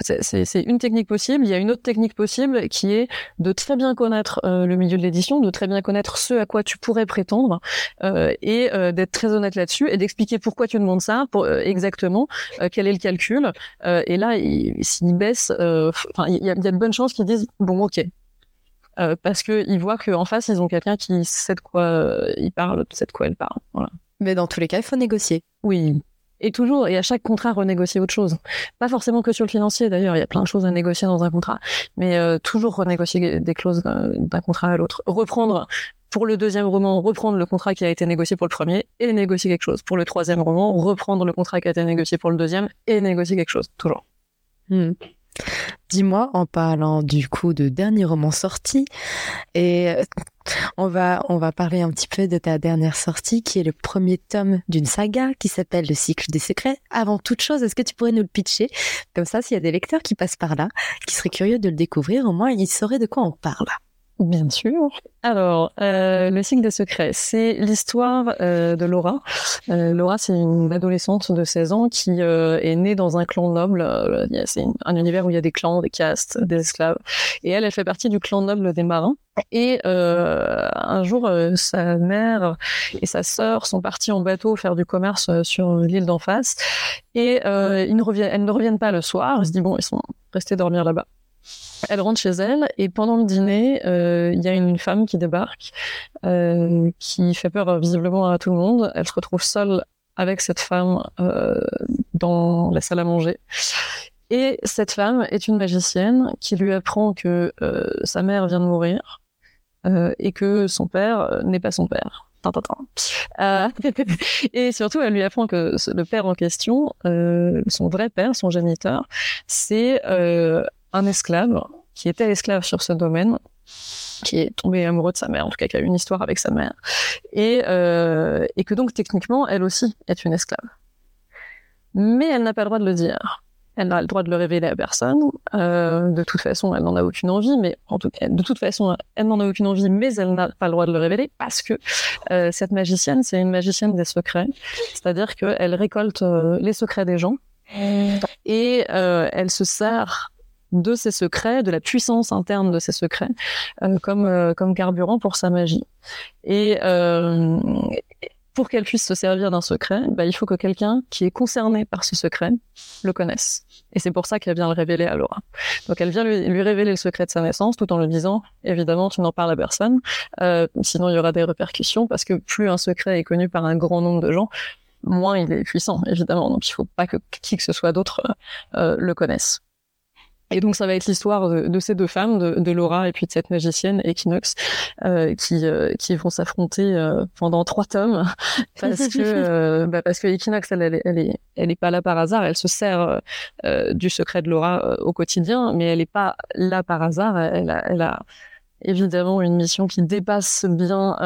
C'est une technique possible. Il y a une autre technique possible qui est de très bien connaître euh, le milieu de l'édition, de très bien connaître ce à quoi tu pourrais prétendre euh, et euh, d'être très honnête là-dessus et d'expliquer pourquoi tu demandes ça, pour, euh, exactement euh, quel est le calcul. et là, s'ils baissent, enfin, il y a, y a de bonnes chances qu'ils disent bon, ok, parce que ils voient qu'en face ils ont quelqu'un qui sait de quoi il parle, sait de quoi elle parle. Voilà. Mais dans tous les cas, il faut négocier. Oui. Et toujours, et à chaque contrat, renégocier autre chose. Pas forcément que sur le financier, d'ailleurs, il y a plein de choses à négocier dans un contrat, mais euh, toujours renégocier des clauses d'un contrat à l'autre. Reprendre, pour le deuxième roman, reprendre le contrat qui a été négocié pour le premier et négocier quelque chose. Pour le troisième roman, reprendre le contrat qui a été négocié pour le deuxième et négocier quelque chose, toujours. Hmm. Dis-moi, en parlant du coup de dernier roman sorti, et euh, on va, on va parler un petit peu de ta dernière sortie, qui est le premier tome d'une saga qui s'appelle Le cycle des secrets. Avant toute chose, est-ce que tu pourrais nous le pitcher? Comme ça, s'il y a des lecteurs qui passent par là, qui seraient curieux de le découvrir, au moins ils sauraient de quoi on parle. Bien sûr. Alors, euh, le cycle des secrets, c'est l'histoire euh, de Laura. Euh, Laura, c'est une adolescente de 16 ans qui euh, est née dans un clan noble. Euh, c'est un univers où il y a des clans, des castes, des esclaves. Et elle, elle fait partie du clan noble des marins. Et euh, un jour, sa mère et sa sœur sont partis en bateau faire du commerce sur l'île d'en face. Et ils ne reviennent, elles ne reviennent pas le soir. Elle se dit, bon, ils sont restés dormir là-bas. Elle rentre chez elle et pendant le dîner, euh, il y a une femme qui débarque, euh, qui fait peur visiblement à tout le monde. Elle se retrouve seule avec cette femme euh, dans la salle à manger. Et cette femme est une magicienne qui lui apprend que sa mère vient de mourir et que son père n'est pas son père. Euh, et surtout, elle lui apprend que le père en question, euh, son vrai père, son géniteur, c'est euh, un esclave qui était esclave sur ce domaine, qui est tombé amoureux de sa mère, en tout cas qui a eu une histoire avec sa mère, et, euh, et que donc techniquement, elle aussi est une esclave. Mais elle n'a pas le droit de le dire. Elle n'a le droit de le révéler à personne. Euh, de toute façon, elle n'en a aucune envie, mais en tout cas, de toute façon, elle n'en a aucune envie, mais elle n'a pas le droit de le révéler parce que euh, cette magicienne, c'est une magicienne des secrets. C'est-à-dire qu'elle récolte euh, les secrets des gens et euh, elle se sert de ses secrets, de la puissance interne de ses secrets, euh, comme comme carburant pour sa magie. Et pour qu'elle puisse se servir d'un secret, bah, il faut que quelqu'un qui est concerné par ce secret le connaisse. Et c'est pour ça qu'elle vient le révéler à Laura. Donc elle vient lui, lui, révéler le secret de sa naissance tout en lui disant, évidemment, tu n'en parles à personne, euh, sinon il y aura des répercussions, parce que plus un secret est connu par un grand nombre de gens, moins il est puissant, évidemment. Donc il faut pas que qui que ce soit d'autre euh, le connaisse. Et donc ça va être l'histoire de, de, ces deux femmes, de, de, Laura et puis de cette magicienne Equinox, euh, qui euh, qui vont s'affronter euh, pendant trois tomes. Parce que euh, bah parce que Equinox elle, elle, elle est elle est pas là par hasard, elle se sert euh, du secret de Laura au quotidien, mais elle est pas là par hasard, elle a, elle a évidemment une mission qui dépasse bien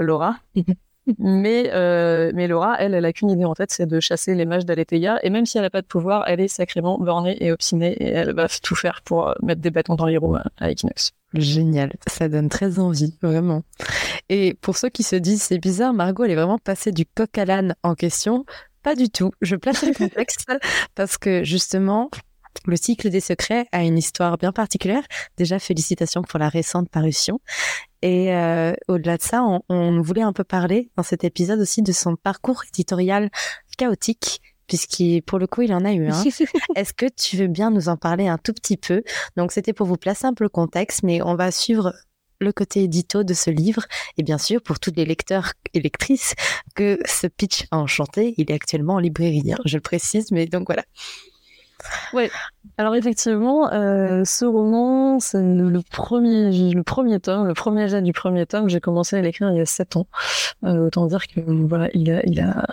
Laura. mais euh, mais Laura, elle, elle a qu'une idée en tête, c'est de chasser les mages d'Aletheia. Et même si elle n'a pas de pouvoir, elle est sacrément bornée et obstinée et elle va tout faire pour euh, mettre des bâtons dans les roues à Equinox. Génial, ça donne très envie, vraiment. Et pour ceux qui se disent c'est bizarre, Margot, elle est vraiment passée du coq à l'âne en question. Pas du tout. Je place le contexte parce que justement, le cycle des secrets a une histoire bien particulière. Déjà, félicitations pour la récente parution. Et euh, au-delà de ça, on, on, voulait un peu parler dans cet épisode aussi de son parcours éditorial chaotique, puisqu'il, pour le coup, il en a eu un. Est-ce que tu veux bien nous en parler un tout petit peu? Donc, c'était pour vous placer un peu le contexte, mais on va suivre le côté édito de ce livre et bien sûr pour tous les lecteurs et lectrices que ce pitch a enchanté, il est actuellement en librairie, hein, je le précise, mais donc voilà. Ouais. Alors effectivement, euh, ce roman, c'est le, premier, le premier tome, le premier jet du premier tome. J'ai commencé à l'écrire il y a sept ans. Euh, autant dire que voilà, il a, il a,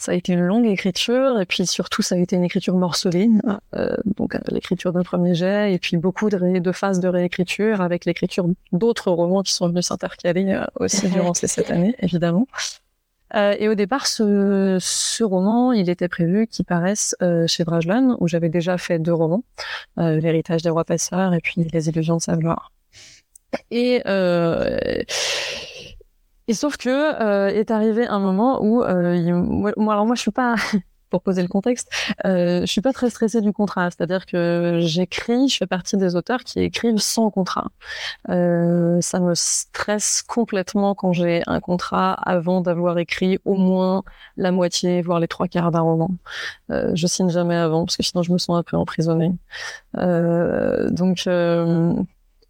ça a été une longue écriture et puis surtout ça a été une écriture morcelée. Euh, donc l'écriture d'un premier jet et puis beaucoup de, de phases de réécriture avec l'écriture d'autres romans qui sont venus s'intercaler euh, aussi durant ces sept années, évidemment. Euh, et au départ, ce, ce, roman, il était prévu qu'il paraisse euh, chez Brajlon, où j'avais déjà fait deux romans, euh, L'héritage des rois passeurs et puis Les illusions de savoir. Et, euh, et sauf que est arrivé un moment où, il, moi, alors moi, je suis pas pour poser le contexte, euh, je suis pas très stressée du contrat. C'est-à-dire que j'écris, je fais partie des auteurs qui écrivent sans contrat. Euh, ça me stresse complètement quand j'ai un contrat avant d'avoir écrit au moins la moitié, voire les trois quarts d'un roman. Euh, je signe jamais avant parce que sinon je me sens un peu emprisonnée. Euh, donc euh,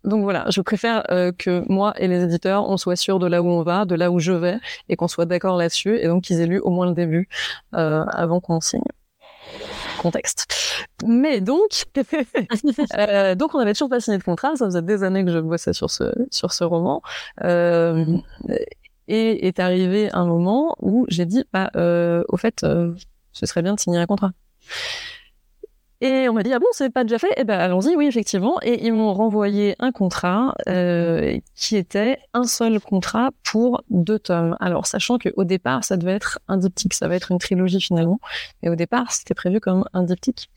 donc voilà, je préfère euh, que moi et les éditeurs, on soit sûrs de là où on va, de là où je vais, et qu'on soit d'accord là-dessus, et donc qu'ils aient lu au moins le début euh, avant qu'on signe. Contexte. Mais donc, euh, donc on avait toujours pas signé de contrat. Ça faisait des années que je bossais sur ce sur ce roman. Euh, et est arrivé un moment où j'ai dit, bah, euh, au fait, ce serait bien de signer un contrat. Et on m'a dit, ah bon, c'est pas déjà fait? Eh ben, allons-y, oui, effectivement. Et ils m'ont renvoyé un contrat euh, qui était un seul contrat pour deux tomes. Alors, sachant qu'au départ, ça devait être un diptyque, ça va être une trilogie finalement. Mais au départ, c'était prévu comme un diptyque.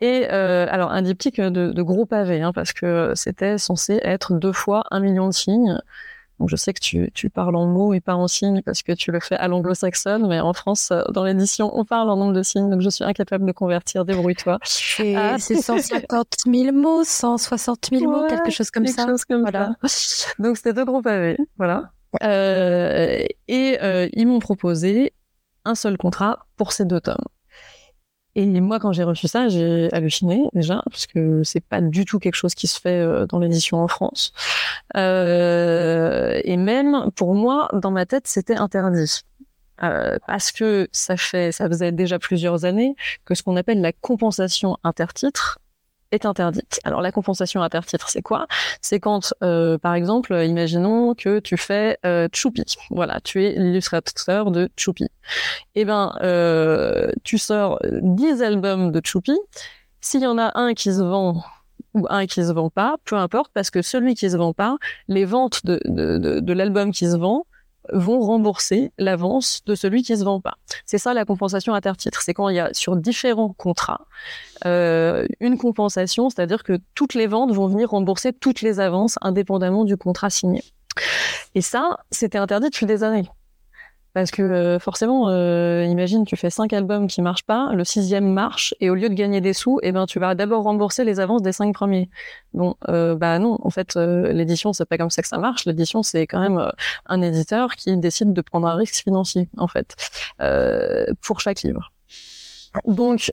Et euh, alors, un diptyque de, gros pavés, hein, parce que c'était censé être deux fois un million de signes. Donc je sais que tu, tu parles en mots et pas en signes parce que tu le fais à l'anglo-saxonne, mais en France, euh, dans l'édition, on parle en nombre de signes, donc je suis incapable de convertir, débrouille-toi. C'est ah. 150 000 mots, 160 000 ouais, mots, quelque chose comme quelque ça. Chose comme voilà. ça. Donc c'était deux gros pavés, voilà. Euh, et euh, ils m'ont proposé un seul contrat pour ces deux tomes. Et moi, quand j'ai reçu ça, j'ai halluciné déjà, parce que c'est pas du tout quelque chose qui se fait euh, dans l'édition en France. Euh, et même pour moi, dans ma tête, c'était interdit. Euh, parce que ça fait, ça faisait déjà plusieurs années que ce qu'on appelle la compensation intertitre est interdite. Alors la compensation intertitre, c'est quoi? C'est quand, euh, par exemple, imaginons que tu fais euh, Choupi. Voilà, tu es l'illustrateur de Choupi. Eh ben, euh, tu sors 10 albums de Choupi. S'il y en a un qui se vend ou un qui se vend pas, peu importe, parce que celui qui se vend pas, les ventes de, de, de l'album qui se vend vont rembourser l'avance de celui qui se vend pas. C'est ça la compensation intertitre. C'est quand il y a sur différents contrats euh, une compensation, c'est-à-dire que toutes les ventes vont venir rembourser toutes les avances indépendamment du contrat signé. Et ça, c'était interdit depuis des années. Parce que euh, forcément, euh, imagine, tu fais cinq albums qui marchent pas, le sixième marche, et au lieu de gagner des sous, eh ben tu vas d'abord rembourser les avances des cinq premiers. Bon, euh, bah non, en fait, l'édition c'est pas comme ça que ça marche. L'édition c'est quand même un éditeur qui décide de prendre un risque financier, en fait, pour chaque livre. Donc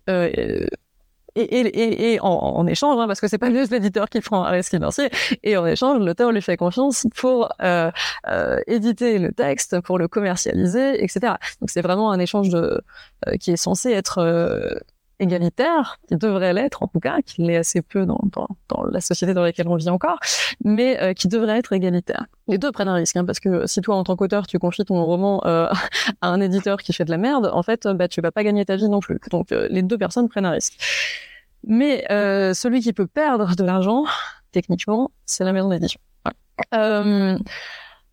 et, et, et en, en, échange, hein, parce que c'est pas juste l'éditeur qui prend un risque financier, et en échange, l'auteur lui fait confiance pour euh, euh, éditer le texte, pour le commercialiser, etc. Donc c'est vraiment un échange de, euh, qui est censé être euh, égalitaire, qui devrait l'être en tout cas, qui l'est assez peu dans, dans, dans, la société dans laquelle on vit encore, mais euh, qui devrait être égalitaire. Les deux prennent un risque, hein, parce que si toi en tant qu'auteur tu confies ton roman euh, à un éditeur qui fait de la merde, en fait, bah, tu vas pas gagner ta vie non plus. Donc les deux personnes prennent un risque. Mais euh, celui qui peut perdre de l'argent, techniquement, c'est la maison d'édition. Euh,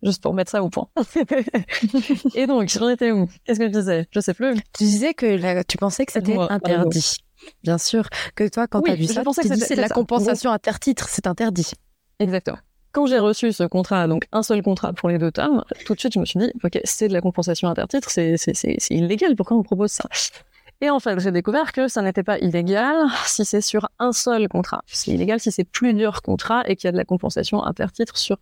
juste pour mettre ça au point. et donc, j'en étais où? Qu'est-ce que je disais? Je sais plus. Tu disais que tu pensais que c'était interdit. Bien sûr, que toi, quand tu as vu ça, tu dis c'est la compensation intertitre, c'est interdit. Exactement. Quand j'ai reçu ce contrat, donc un seul contrat pour les deux tomes, tout de suite, je me suis dit, ok, c'est de la compensation intertitre, c'est illégal, pourquoi on propose ça? Et en fait, j'ai découvert que ça n'était pas illégal si c'est sur un seul contrat. C'est illégal si c'est plusieurs contrats et qu'il y a de la compensation intertitre sur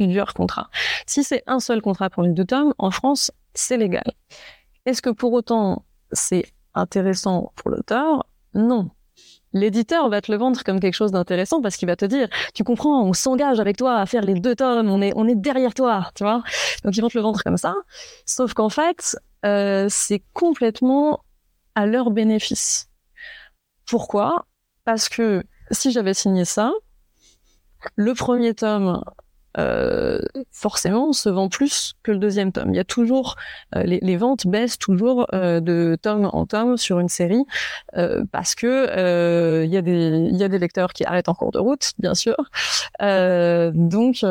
plusieurs contrats. Si c'est un seul contrat pour les deux tomes, en France, c'est légal. Est-ce que pour autant c'est intéressant pour l'auteur? Non. L'éditeur va te le vendre comme quelque chose d'intéressant parce qu'il va te dire, tu comprends, on s'engage avec toi à faire les deux tomes, on est, on est derrière toi, tu vois? Donc ils vont te le vendre comme ça. Sauf qu'en fait, euh, c'est complètement à leur bénéfice. Pourquoi? Parce que si j'avais signé ça, le premier tome euh, forcément se vend plus que le deuxième tome. Il y a toujours euh, les, les, ventes baissent toujours euh, de tome en tome sur une série euh, parce que euh, il y a des y a des lecteurs qui arrêtent en cours de route, bien sûr. donc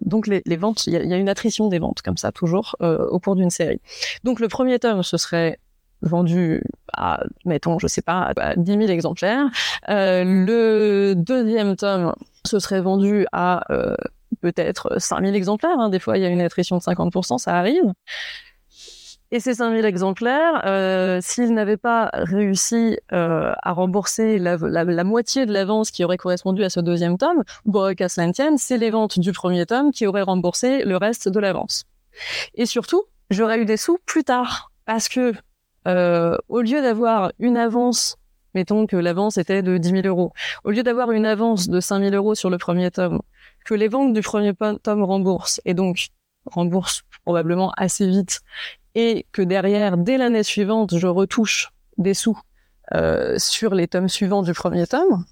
donc les, les ventes, il y, y, a, une attrition des ventes comme ça toujours au cours d'une série. Donc le premier tome ce serait vendu à, mettons, je sais pas, à 10 000 exemplaires. Euh, le deuxième tome, ce serait vendu à euh, peut-être 5 000 exemplaires. Hein. Des fois, il y a une attrition de 50%, ça arrive. Et ces 000 exemplaires, euh, s'ils n'avaient pas réussi euh, à rembourser la, la, la moitié de l'avance qui aurait correspondu à ce deuxième tome, bon, qu'à cela tienne, c'est les ventes du premier tome qui auraient remboursé le reste de l'avance. Et surtout, j'aurais eu des sous plus tard, parce que euh, au lieu d'avoir une avance, mettons que l'avance était de 10 000 euros, au lieu d'avoir une avance de 5 000 euros sur le premier tome, que les ventes du premier tome remboursent, et donc remboursent probablement assez vite, et que derrière, dès l'année suivante, je retouche des sous euh, sur les tomes suivants du premier tome,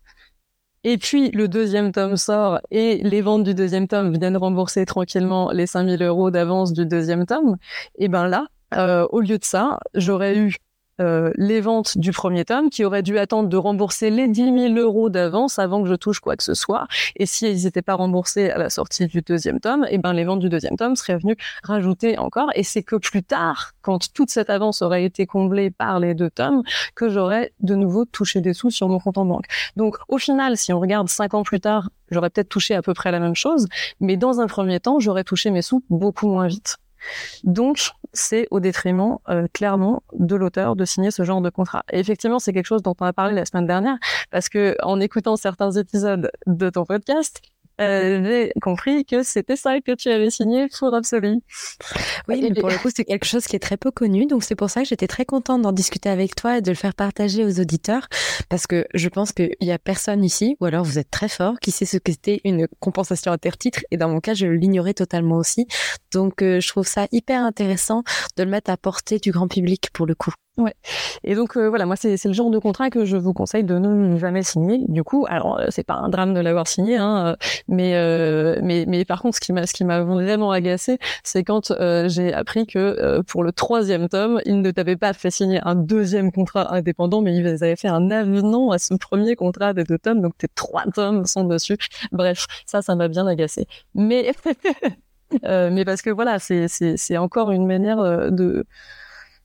et puis le deuxième tome sort et les ventes du deuxième tome viennent rembourser tranquillement les 5000 euros d'avance du deuxième tome, et ben là, euh, au lieu de ça, j'aurais eu euh, les ventes du premier tome qui auraient dû attendre de rembourser les 10 000 euros d'avance avant que je touche quoi que ce soit. Et si ils n'étaient pas remboursés à la sortie du deuxième tome, et eh ben les ventes du deuxième tome seraient venues rajouter encore. Et c'est que plus tard, quand toute cette avance aurait été comblée par les deux tomes, que j'aurais de nouveau touché des sous sur mon compte en banque. Donc au final, si on regarde cinq ans plus tard, j'aurais peut-être touché à peu près la même chose, mais dans un premier temps, j'aurais touché mes sous beaucoup moins vite. Donc, c'est au détriment euh, clairement de l'auteur de signer ce genre de contrat. Effectivement, c'est quelque chose dont on a parlé la semaine dernière, parce que en écoutant certains épisodes de ton podcast, euh, j'ai compris que c'était ça que tu avais signé pour Absolu. Oui, mais pour le coup, c'est quelque chose qui est très peu connu, donc c'est pour ça que j'étais très contente d'en discuter avec toi et de le faire partager aux auditeurs, parce que je pense qu'il y a personne ici, ou alors vous êtes très fort, qui sait ce que c'était une compensation intertitre, et dans mon cas, je l'ignorais totalement aussi. Donc, euh, je trouve ça hyper intéressant de le mettre à portée du grand public pour le coup. Ouais. Et donc euh, voilà, moi c'est le genre de contrat que je vous conseille de ne jamais signer. Du coup, alors euh, c'est pas un drame de l'avoir signé, hein, euh, mais mais mais par contre, ce qui m'a ce qui m'a vraiment agacé, c'est quand j'ai appris que pour le troisième tome, ils ne t'avaient pas fait signer un deuxième contrat indépendant, mais ils avaient fait un avenant à ce premier contrat des deux tomes, donc tes trois tomes sont dessus. Bref, ça, ça m'a bien agacé. Mais mais parce que voilà, c'est c'est encore une manière de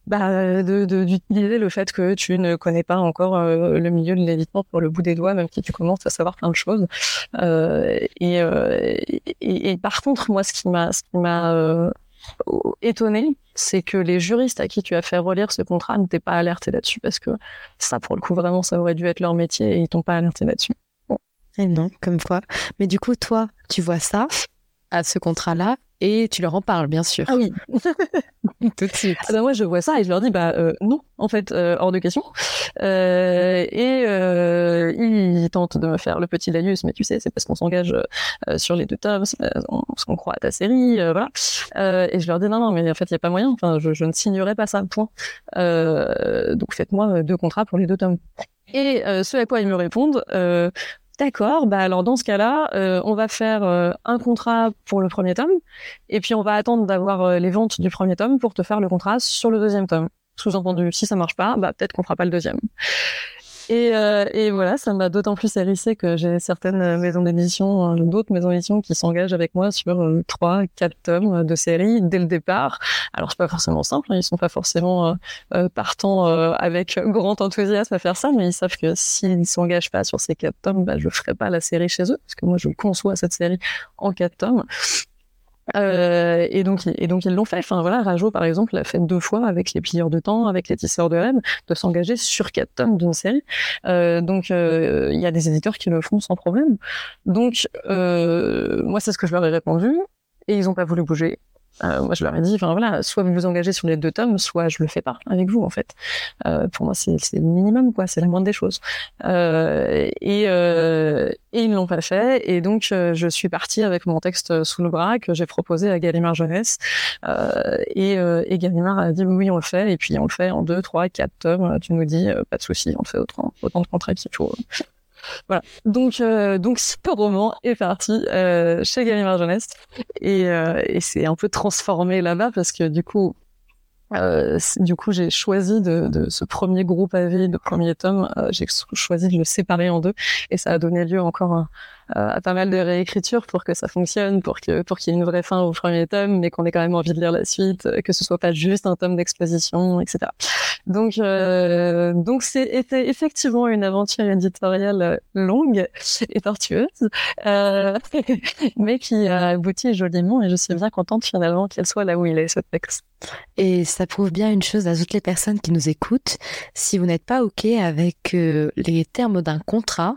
bah, d'utiliser le fait que tu ne connais pas encore euh, le milieu de l'évitement pour le bout des doigts, même si tu commences à savoir plein de choses. Euh, et, euh, et, et, par contre, moi, ce qui m'a, ce qui m'a euh, étonné, c'est que les juristes à qui tu as fait relire ce contrat ne t'aient pas alerté là-dessus, parce que ça, pour le coup, vraiment, ça aurait dû être leur métier et ils t'ont pas alerté là-dessus. Et non, comme quoi. Mais du coup, toi, tu vois ça à ce contrat-là et tu leur en parles, bien sûr. Ah oui. Tout de suite. Ah bah moi, je vois ça et je leur dis, bah euh, non, en fait, euh, hors de question. Euh, et euh, ils tentent de me faire le petit laïus, mais tu sais, c'est parce qu'on s'engage euh, sur les deux tomes, parce qu'on croit à ta série, voilà. et je leur dis, non, non, mais en fait, il n'y a pas moyen. Enfin, je, je, ne signerai pas ça, point. donc faites-moi deux contrats pour les deux tomes. Et ce à quoi ils me répondent, D'accord, bah alors dans ce cas-là, euh, on va faire euh, un contrat pour le premier tome, et puis on va attendre d'avoir euh, les ventes du premier tome pour te faire le contrat sur le deuxième tome. Sous-entendu, si ça marche pas, bah peut-être qu'on fera pas le deuxième. Et, euh, et voilà, ça m'a d'autant plus hérissé que j'ai certaines maisons d'édition, euh, d'autres maisons d'édition qui s'engagent avec moi sur euh, trois, quatre tomes de série dès le départ. Alors c'est pas forcément simple, hein, ils sont pas forcément partants avec grand enthousiasme à faire ça, mais ils savent que s'ils s'engagent pas sur ces quatre tomes, bah, je ferai pas la série chez eux, parce que moi je conçois cette série en quatre tomes. Euh, et donc, et donc ils l'ont fait. Enfin voilà, Rajo par exemple l'a fait deux fois avec les plieurs de temps, avec les tisseurs de rêves, de s'engager sur quatre tomes d'une série. Euh, donc euh, il y a des éditeurs qui le font sans problème. Donc euh, moi c'est ce que je leur ai répondu et ils ont pas voulu bouger. Euh, moi, je leur ai dit, enfin voilà, soit vous vous engagez sur les deux tomes, soit je le fais pas avec vous en fait. Euh, pour moi, c'est le minimum, quoi. C'est la moindre des choses. Euh, et, euh, et ils l'ont pas fait. Et donc, euh, je suis partie avec mon texte sous le bras que j'ai proposé à Gallimard Jeunesse. et, et Gallimard a dit oui, on le fait. Et puis on le fait en deux, trois, quatre tomes. Tu nous dis, pas de souci, on le fait autant, autant de contrats qu'il faut. Voilà. Donc, euh, donc ce roman est parti euh, chez Gallimard Jeunesse et, euh, et c'est un peu transformé là-bas parce que du coup, euh, du coup, j'ai choisi de, de, ce premier groupe à vie, de premier tome, euh, j'ai choisi de le séparer en deux, et ça a donné lieu encore à, à pas mal de réécritures pour que ça fonctionne, pour que pour qu'il y ait une vraie fin au premier tome, mais qu'on ait quand même envie de lire la suite, que ce soit pas juste un tome d'exposition, etc. Donc, euh, donc c'était effectivement une aventure éditoriale longue et tortueuse, euh, mais qui a abouti joliment, et je suis bien contente finalement qu'elle soit là où il est ce texte. Et ça prouve bien une chose à toutes les personnes qui nous écoutent. Si vous n'êtes pas OK avec euh, les termes d'un contrat,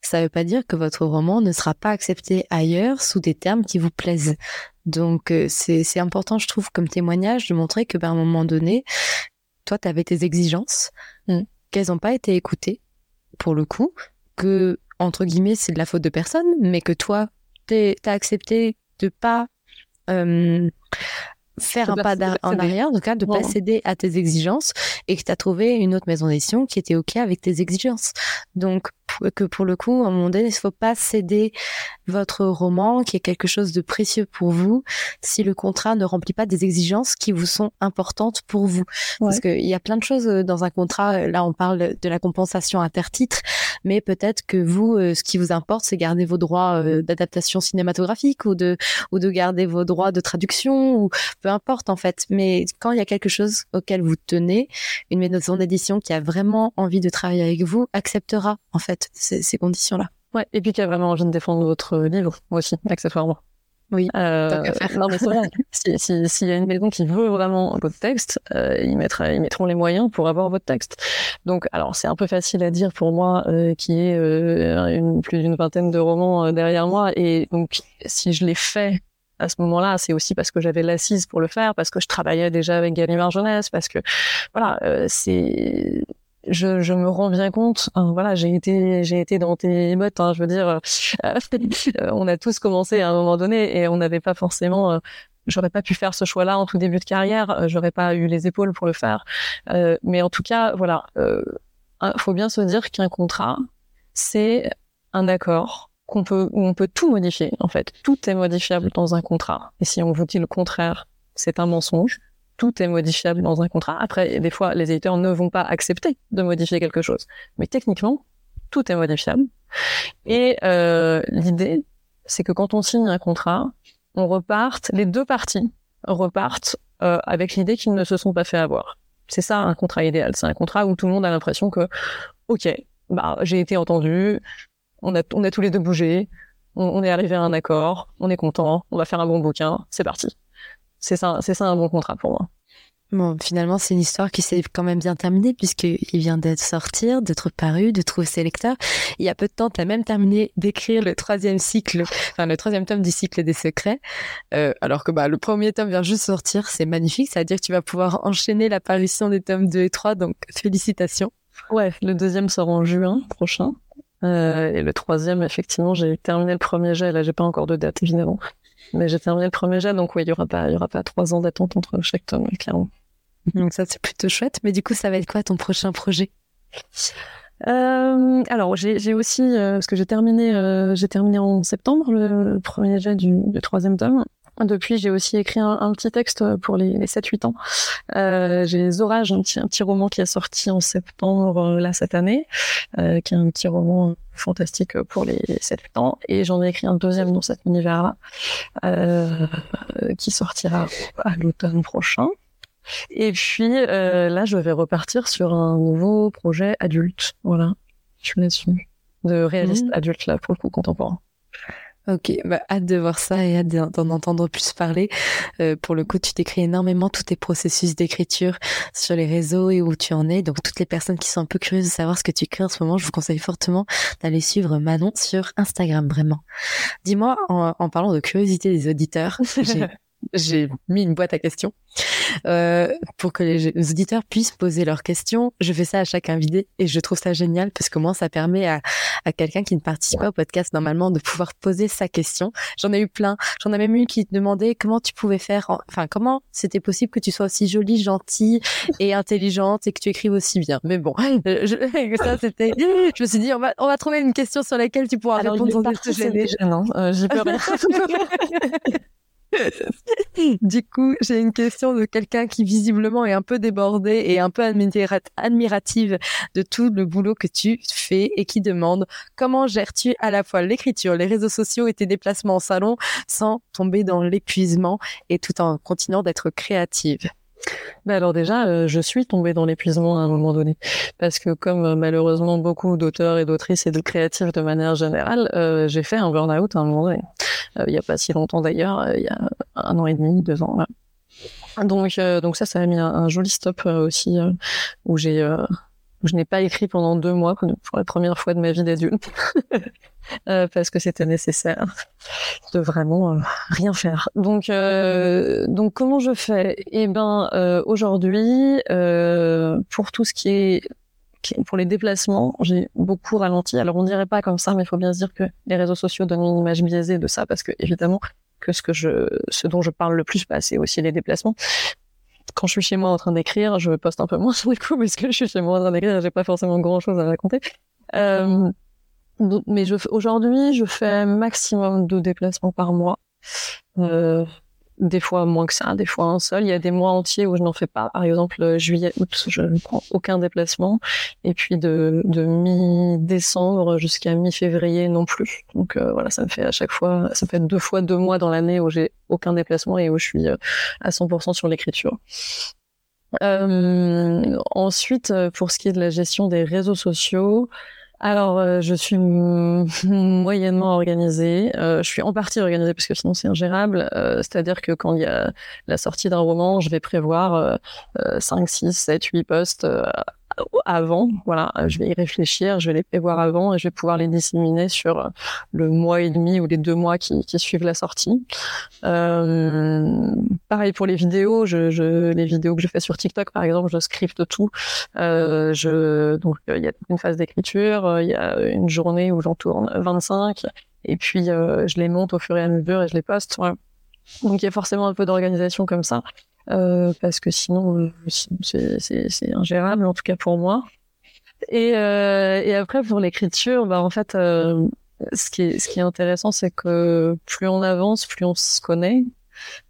ça ne veut pas dire que votre roman ne sera pas accepté ailleurs sous des termes qui vous plaisent. Donc euh, c'est important, je trouve, comme témoignage de montrer que, ben, à un moment donné, toi, tu avais tes exigences, mm. qu'elles n'ont pas été écoutées, pour le coup, que, entre guillemets, c'est de la faute de personne, mais que toi, tu as accepté de pas euh, faire un pas en arrière, en tout cas de pas céder à tes exigences et que tu as trouvé une autre maison d'édition qui était OK avec tes exigences. Donc que pour le coup, à un moment donné, il ne faut pas céder votre roman, qui est quelque chose de précieux pour vous, si le contrat ne remplit pas des exigences qui vous sont importantes pour vous. Parce qu'il y a plein de choses euh, dans un contrat. Euh, là, on parle de la compensation intertitre, mais peut-être que vous, euh, ce qui vous importe, c'est garder vos droits d'adaptation cinématographique ou de ou de garder vos droits de traduction ou peu importe en fait. Mais quand il y a quelque chose auquel vous tenez, une maison d'édition qui a vraiment envie de travailler avec vous acceptera en fait ces, conditions-là. Ouais, et puis qui a vraiment envie de défendre votre livre aussi, accessoirement. Oui. Euh, non, mais c'est vrai. S'il si, si y a une maison qui veut vraiment votre texte, euh, ils, mettra, ils mettront les moyens pour avoir votre texte. Donc, alors, c'est un peu facile à dire pour moi, euh, qui est euh, une, plus d'une vingtaine de romans euh, derrière moi. Et donc, si je l'ai fait à ce moment-là, c'est aussi parce que j'avais l'assise pour le faire, parce que je travaillais déjà avec Gallimard Jeunesse, parce que voilà, euh, c'est je, je, me rends bien compte. Hein, voilà, j'ai été, j'ai été dans tes bottes. Hein, je veux dire, euh, on a tous commencé à un moment donné et on n'avait pas forcément euh, j'aurais pas pu faire ce choix-là en tout début de carrière, j'aurais pas eu les épaules pour le faire. mais en tout cas, voilà, il faut bien se dire qu'un contrat, c'est un accord qu'on peut, où on peut tout modifier. En fait, tout est modifiable dans un contrat. Et si on vous dit le contraire, c'est un mensonge. Tout est modifiable dans un contrat. Après, des fois, les éditeurs ne vont pas accepter de modifier quelque chose. Mais techniquement, tout est modifiable. Et euh, l'idée, c'est que quand on signe un contrat, on reparte, les deux parties repartent euh, avec l'idée qu'ils ne se sont pas fait avoir. C'est ça un contrat idéal. C'est un contrat où tout le monde a l'impression que, ok, bah j'ai été entendu, on a, on a tous les deux bougé, on, on est arrivé à un accord, on est content, on va faire un bon bouquin, c'est parti. C'est ça, c'est ça un bon contrat pour moi. Bon, finalement, c'est une histoire qui s'est quand même bien terminée puisqu'il vient d'être sortir, d'être paru, de trouver ses lecteurs. Il y a peu de temps, tu as même terminé d'écrire le troisième cycle, enfin le troisième tome du cycle des secrets. Euh, alors que bah, le premier tome vient juste sortir, c'est magnifique. Ça veut dire que tu vas pouvoir enchaîner l'apparition des tomes 2 et 3, donc félicitations. Ouais, le deuxième sort en juin prochain. Euh, et le troisième, effectivement, j'ai terminé le premier jet. Là, j'ai pas encore de date, évidemment. Mais j'ai terminé le premier jet, donc oui, il y aura pas, il y aura pas trois ans d'attente entre chaque tome, clairement. Donc ça, c'est plutôt chouette. Mais du coup, ça va être quoi ton prochain projet? Euh, alors j'ai aussi euh, parce que j'ai terminé euh, j'ai terminé en septembre le, premier jet du, du, troisième tome. Depuis, j'ai aussi écrit un, un, petit texte pour les, les 7-8 ans. Euh, j'ai Les Orages, un petit, un petit roman qui est sorti en septembre euh, là cette année, euh, qui est un petit roman fantastique pour les 7-8 ans. Et j'en ai écrit un deuxième dans cet univers-là, qui sortira à l'automne prochain. Et puis euh, là, je vais repartir sur un nouveau projet adulte. Voilà, je suis là-dessus. De réaliste mmh. adulte, là, pour le coup, contemporain. Ok, bah, hâte de voir ça et hâte d'en entendre plus parler. Euh, pour le coup, tu décris énormément tous tes processus d'écriture sur les réseaux et où tu en es. Donc, toutes les personnes qui sont un peu curieuses de savoir ce que tu écris en ce moment, je vous conseille fortement d'aller suivre Manon sur Instagram, vraiment. Dis-moi, en, en, parlant de curiosité des auditeurs, j'ai mis une boîte à questions euh, pour que les, auditeurs puissent poser leurs questions. Je fais ça à chaque invité et je trouve ça génial parce que moi, ça permet à, à quelqu'un qui ne participe pas au podcast normalement de pouvoir poser sa question. J'en ai eu plein. J'en ai même eu qui te demandaient comment tu pouvais faire, enfin comment c'était possible que tu sois aussi jolie, gentille et intelligente et que tu écrives aussi bien. Mais bon, je, ça c'était. Je me suis dit on va on va trouver une question sur laquelle tu pourras répondre sans te gêner. Non, euh, j'ai peur. du coup, j'ai une question de quelqu'un qui visiblement est un peu débordé et un peu admirative de tout le boulot que tu fais et qui demande comment gères-tu à la fois l'écriture, les réseaux sociaux et tes déplacements en salon sans tomber dans l'épuisement et tout en continuant d'être créative? Ben alors déjà, euh, je suis tombée dans l'épuisement à un moment donné, parce que comme euh, malheureusement beaucoup d'auteurs et d'autrices et de créatifs de manière générale, euh, j'ai fait un burn-out à un moment donné. il n'y a pas si longtemps d'ailleurs, il y a un an et demi, deux ans. Donc, donc ça, ça a mis un, joli stop aussi, où j'ai je n'ai pas écrit pendant deux mois pour la première fois de ma vie d'adulte euh, parce que c'était nécessaire de vraiment euh, rien faire. Donc euh, donc comment je fais? Eh ben euh, aujourd'hui pour tout ce qui est pour les déplacements, j'ai beaucoup ralenti. Alors on dirait pas comme ça, mais il faut bien se dire que les réseaux sociaux donnent une image biaisée de ça parce que évidemment que ce que je ce dont je parle le plus, bah, c'est aussi les déplacements quand je suis chez moi en train d'écrire, je poste un peu moins sur les coups parce que je suis chez moi en train d'écrire, j'ai pas forcément grand chose à raconter. Euh, mais je, aujourd'hui, je fais maximum de déplacements par mois. Euh, des fois moins que ça, des fois un seul. Il y a des mois entiers où je n'en fais pas. Par exemple, euh, juillet, août, je ne prends aucun déplacement. Et puis de, de mi-décembre jusqu'à mi-février non plus. Donc euh, voilà, ça me fait à chaque fois, ça fait deux fois deux mois dans l'année où j'ai aucun déplacement et où je suis euh, à 100% sur l'écriture. Euh, ensuite, pour ce qui est de la gestion des réseaux sociaux, alors, euh, je suis moyennement organisée. Euh, je suis en partie organisée parce que sinon c'est ingérable. Euh, c'est-à-dire que quand il y a la sortie d'un roman, je vais prévoir 5, 6, 7, 8 postes avant. Voilà, je vais y réfléchir, je vais les prévoir avant et je vais pouvoir les disséminer sur euh, le mois et demi ou les deux mois qui, qui suivent la sortie. Euh, pareil pour les vidéos, je, je, les vidéos que je fais sur TikTok, par exemple, je scripte tout. Euh, je, donc il y a une phase d'écriture, il y a une journée où j'en tourne 25 et puis je les monte au fur et à mesure et je les poste. Donc il y a forcément un peu d'organisation comme ça, euh, parce que sinon c'est ingérable, en tout cas pour moi. Et, euh, et après pour l'écriture, bah en fait, euh, ce qui est ce qui est intéressant, c'est que plus on avance, plus on se connaît, euh,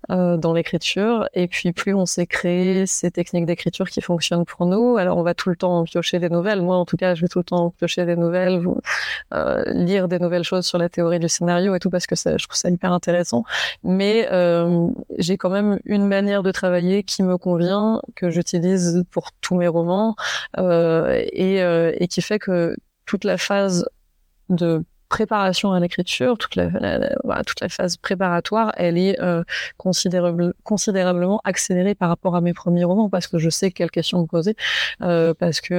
dans l'écriture. Et puis plus on s'est créé ces techniques d'écriture qui fonctionnent pour nous, alors on va tout le temps piocher des nouvelles. Moi, en tout cas, je vais tout le temps piocher des nouvelles, euh, lire des nouvelles choses sur la théorie du scénario et tout parce que ça, je trouve ça hyper intéressant. Mais euh, j'ai quand même une manière de travailler qui me convient, que j'utilise pour tous mes romans euh, et, euh, et qui fait que toute la phase de préparation à l'écriture, toute la, toute la phase préparatoire, elle est euh, considérable, considérablement accélérée par rapport à mes premiers romans parce que je sais quelles questions me poser, euh, parce que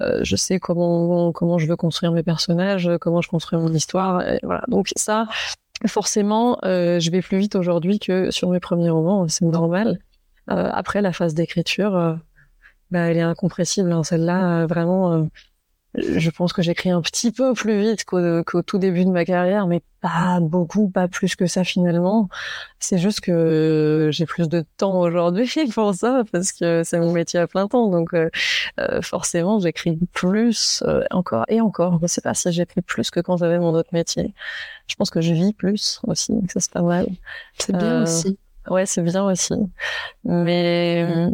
euh, je sais comment comment je veux construire mes personnages, comment je construis mon histoire, et voilà. Donc ça, forcément, je vais plus vite aujourd'hui que sur mes premiers romans, c'est normal. après la phase d'écriture, bah, elle est incompressible. Hein, Celle-là, vraiment je pense que j'écris un petit peu plus vite qu'au tout début de ma carrière, mais pas beaucoup, pas plus que ça finalement. C'est juste que j'ai plus de temps aujourd'hui pour ça parce que c'est mon métier à plein temps, donc euh, euh, forcément j'écris plus euh, encore et encore. Je sais pas si j'écris plus que quand j'avais mon autre métier. Je pense que je vis plus aussi, ça c'est pas mal. C'est bien aussi. Ouais, c'est bien aussi. Mais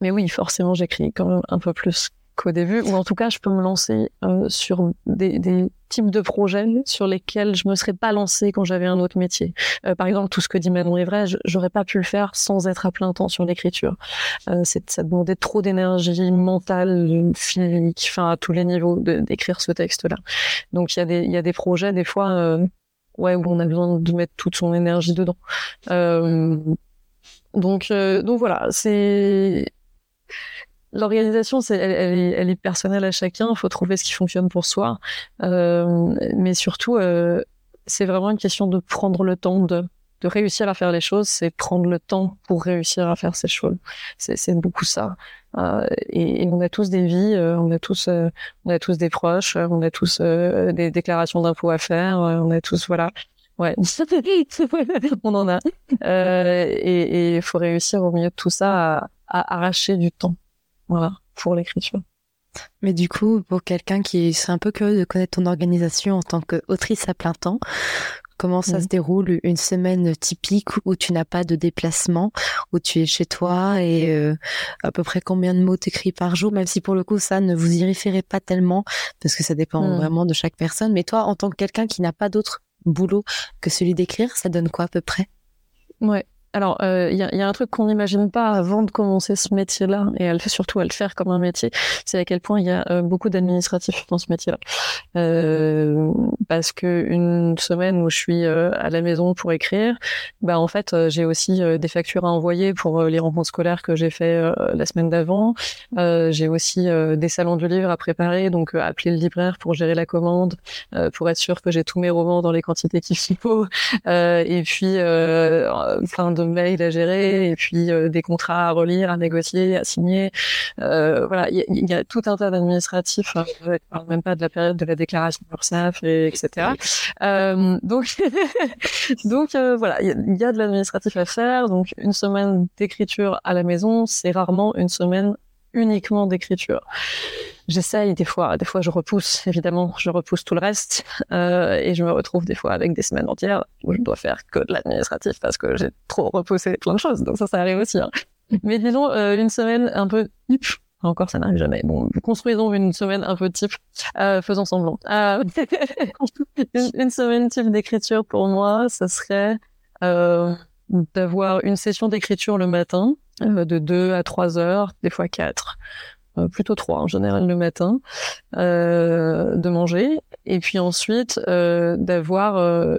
mais oui, forcément j'écris quand même un peu plus qu'au début, ou en tout cas, je peux me lancer euh, sur des, des, types de projets sur lesquels je me serais pas lancée quand j'avais un autre métier. Euh, par exemple, tout ce que dit Manon est vrai, j'aurais pas pu le faire sans être à plein temps sur l'écriture. Euh, ça demandait trop d'énergie mentale, physique, enfin à tous les niveaux d'écrire ce texte-là. Donc il y a des y a des projets des fois euh, ouais où on a besoin de mettre toute son énergie dedans. Euh, donc donc voilà, c'est L'organisation, c'est, elle, elle, est, personnelle à chacun. Il faut trouver ce qui fonctionne pour soi. Euh, mais surtout, euh, c'est vraiment une question de prendre le temps de, de réussir à faire les choses. C'est prendre le temps pour réussir à faire ces choses. C'est, beaucoup ça. Euh, et, on a tous des vies, euh, on a tous, euh, on a tous des proches, on a tous des déclarations d'impôts à faire, on a tous, voilà. Ouais, on en a. et il faut réussir au milieu de tout ça à, à arracher du temps voilà, pour l'écriture. Mais du coup, pour quelqu'un qui est un peu curieux de connaître ton organisation en tant qu'autrice à plein temps, comment ça se déroule une semaine typique où tu n'as pas de déplacement, où tu es chez toi et euh, à peu près combien de mots t'écris par jour, même si pour le coup ça ne vous y référez pas tellement parce que ça dépend mm. vraiment de chaque personne. Mais toi, en tant que quelqu'un qui n'a pas d'autre boulot que celui d'écrire, ça donne quoi à peu près? Ouais. Alors, il euh, y, a, y, a, un truc qu'on n'imagine pas avant de commencer ce métier-là, et elle fait surtout à le faire comme un métier, c'est à quel point il y a euh, beaucoup d'administratifs dans ce métier-là. Euh, parce que une semaine où je suis euh, à la maison pour écrire, bah en fait j'ai aussi des factures à envoyer pour les rencontres scolaires que j'ai fait la semaine d'avant. j'ai aussi des salons du livre à préparer, donc appeler le libraire pour gérer la commande, pour être sûr que j'ai tous mes romans dans les quantités qu'il faut, et puis plein de mails à gérer et puis euh, des contrats à relire, à négocier, à signer. Euh, voilà, il y, a tout un tas d'administratifs. Hein. Je parle même pas de la période de la déclaration URSAF, et etc. Euh, donc, donc voilà, il y, a de l'administratif à faire. Donc une semaine d'écriture à la maison, c'est rarement une semaine uniquement d'écriture. J'essaye des fois, des fois je repousse, évidemment, je repousse tout le reste euh, et je me retrouve des fois avec des semaines entières où je dois faire que de l'administratif parce que j'ai trop repoussé plein de choses, donc ça, ça arrive aussi. Hein. Mais disons euh, une semaine un peu type, encore ça n'arrive jamais. Bon, construisons une semaine un peu type, euh, faisons semblant. Euh, une, une, semaine type d'écriture pour moi, ça serait euh, d'avoir une session d'écriture le matin euh, de 2 à 3 heures, des fois 4, euh, plutôt 3 en général le matin, euh, de manger, et puis ensuite d'avoir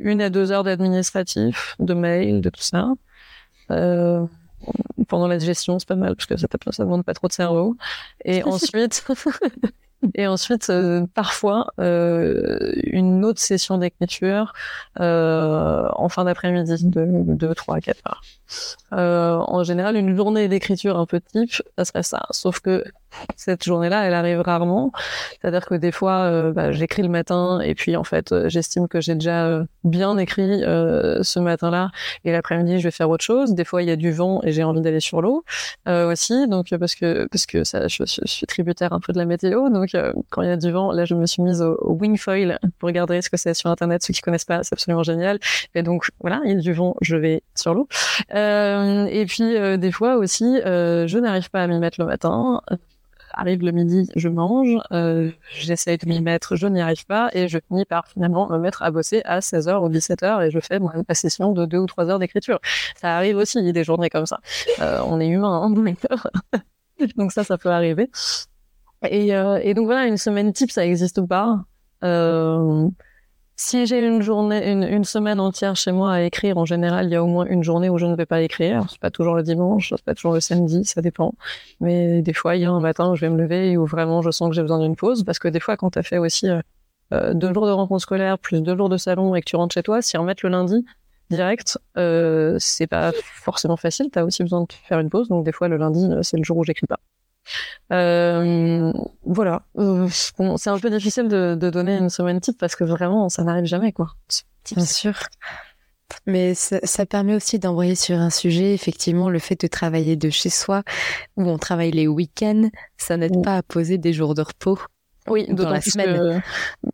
une à deux heures d'administratif, de mail, de tout ça. pendant la digestion, c'est pas mal parce que ça, ça demande pas trop de cerveau. Et ensuite, et ensuite, euh, parfois, euh, une autre session d'écriture euh, en fin d'après-midi de 2, 3, 4 heures. en général, une journée d'écriture un peu type, ça serait ça. Sauf que cette journée-là, elle arrive rarement. C'est-à-dire que des fois, euh, bah, j'écris le matin et puis en fait, euh, j'estime que j'ai déjà euh, bien écrit ce matin-là et l'après-midi, je vais faire autre chose. Des fois, il y a du vent et j'ai envie d'aller sur l'eau aussi, donc parce que parce que ça, je, suis tributaire un peu de la météo. Donc quand il y a du vent, là, je me suis mise au, au wingfoil pour regarder ce que c'est sur internet. Ceux qui connaissent pas, c'est absolument génial. Et donc voilà, il y a du vent, je vais sur l'eau. et puis des fois aussi, je n'arrive pas à m'y mettre le matin arrive le midi, je mange, euh, j'essaye de m'y mettre, je n'y arrive pas, et je finis par finalement me mettre à bosser à 16h ou 17h, et je fais moi, ma session de 2 ou 3 heures d'écriture. Ça arrive aussi, il y a des journées comme ça. Euh, on est humain, hein, donc ça, ça peut arriver. Et, euh, et, donc voilà, une semaine type, ça n'existe pas. Si j'ai une journée, une, une, semaine entière chez moi à écrire, en général, il y a au moins une journée où je ne vais pas écrire. C'est pas toujours le dimanche, c'est pas toujours le samedi, ça dépend. Mais des fois, il y a un matin où je vais me lever où vraiment je sens que j'ai besoin d'une pause, parce que des fois, quand tu as fait aussi euh, euh, deux jours de rencontre scolaire plus deux jours de salon et que tu rentres chez toi, si remettre le lundi direct, euh, c'est pas forcément facile. Tu as aussi besoin de faire une pause, donc des fois le lundi, euh, c'est le jour où j'écris pas. Euh, voilà, euh, c'est un peu difficile de, de, donner une semaine type parce que vraiment ça n'arrive jamais quoi. Bien sûr. Mais ça, ça permet aussi d'envoyer sur un sujet, effectivement, le fait de travailler de chez soi, où on travaille les week-ends, ça n'aide pas à poser des jours de repos. Oui, d'autant plus que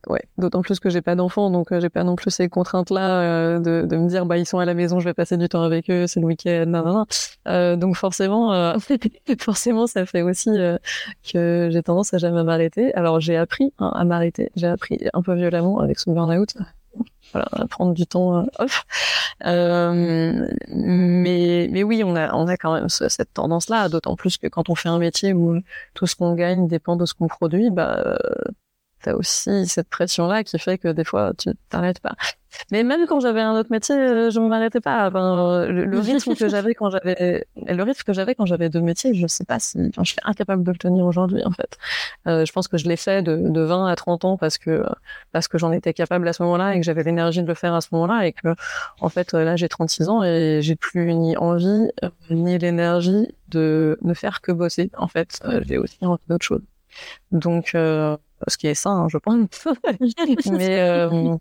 ouais, d'autant plus que j'ai pas d'enfants, donc euh, j'ai pas non plus ces contraintes-là euh, de, de me dire bah ils sont à la maison, je vais passer du temps avec eux, c'est le week-end, non, non, non. Euh, donc forcément, euh, forcément, ça fait aussi que j'ai tendance à jamais m'arrêter. Alors j'ai appris hein, à m'arrêter, j'ai appris un peu violemment avec ce burn-out, voilà, prendre du temps euh, off. Euh, mais, mais oui, on a, on a quand même cette tendance-là, d'autant plus que quand on fait un métier où tout ce qu'on gagne dépend de ce qu'on produit, bah, euh, t'as aussi cette pression-là qui fait que des fois, tu t'arrêtes pas. Mais même quand j'avais un autre métier, euh, je ne m'arrêtais pas. Enfin, le, rythme que j'avais quand j'avais, le rythme que j'avais quand j'avais deux métiers, je sais pas si, je suis incapable de le tenir aujourd'hui, en fait. Euh, je pense que je l'ai fait de, de 20 à 30 ans parce que, parce que j'en étais capable à ce moment-là et que j'avais l'énergie de le faire à ce moment-là et que, en fait, là, j'ai 36 ans et j'ai plus ni envie, euh, ni l'énergie de ne faire que bosser. En fait, j'ai aussi envie d'autre chose. Donc, euh, ce qui est ça, hein, je pense. mais euh,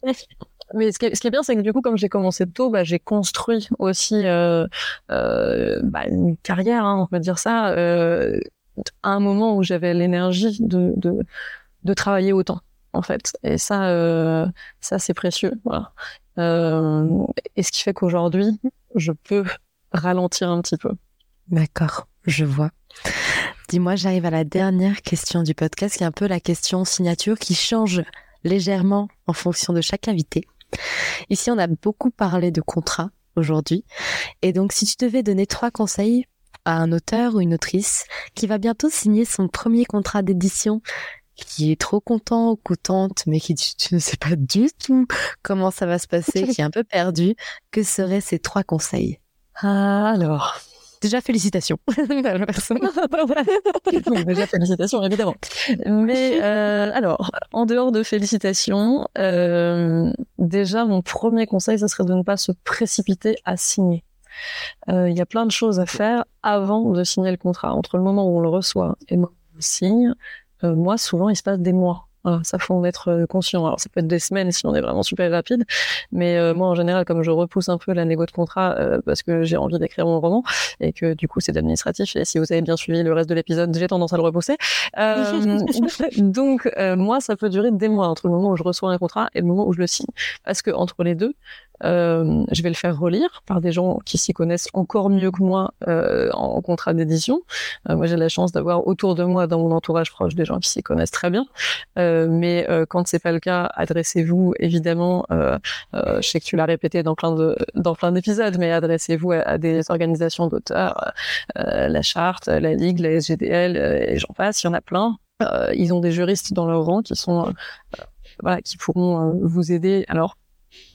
mais ce qui, est, bien, c'est que du coup, comme j'ai commencé tôt, bah, j'ai construit aussi euh, euh, bah, une carrière, hein, on peut dire ça, euh, à un moment où j'avais l'énergie de, de, de travailler autant, en fait. Et ça, euh, ça c'est précieux. Voilà. Euh, et ce qui fait qu'aujourd'hui, je peux ralentir un petit peu. D'accord, je vois. Dis-moi, j'arrive à la dernière question du podcast, qui est un peu la question signature qui change légèrement en fonction de chaque invité. Ici, on a beaucoup parlé de contrat aujourd'hui. Et donc, si tu devais donner trois conseils à un auteur ou une autrice qui va bientôt signer son premier contrat d'édition, qui est trop content ou contente, mais qui tu ne sais pas du tout comment ça va se passer, qui est un peu perdu, que seraient ces trois conseils? Alors, Déjà, félicitations. déjà, félicitations, évidemment. Mais euh, alors, en dehors de félicitations, euh, déjà, mon premier conseil, ce serait de ne pas se précipiter à signer. Euh, il y a plein de choses à faire avant de signer le contrat. Entre le moment où on le reçoit et le moment où on le signe, moi, souvent, il se passe des mois ça faut en être euh, conscient. Alors ça peut être des semaines si on est vraiment super rapide, mais euh, moi en général comme je repousse un peu la négo de contrat euh, parce que j'ai envie d'écrire mon roman et que du coup c'est administratif et si vous avez bien suivi le reste de l'épisode, j'ai tendance à le repousser. donc moi ça peut durer des mois entre le moment où je reçois un contrat et le moment où je le signe parce que entre les deux euh, je vais le faire relire par des gens qui s'y connaissent encore mieux que moi euh, en contrat d'édition. Euh, moi, j'ai la chance d'avoir autour de moi, dans mon entourage proche, des gens qui s'y connaissent très bien. Euh, mais euh, quand c'est pas le cas, adressez-vous évidemment. je sais que tu l'as répété dans plein de dans plein d'épisodes, mais adressez-vous à, des organisations d'auteurs, la Charte, la Ligue, la SGDL, et j'en passe. Il y en a plein. ils ont des juristes dans leur rang qui sont voilà, qui pourront vous aider. Alors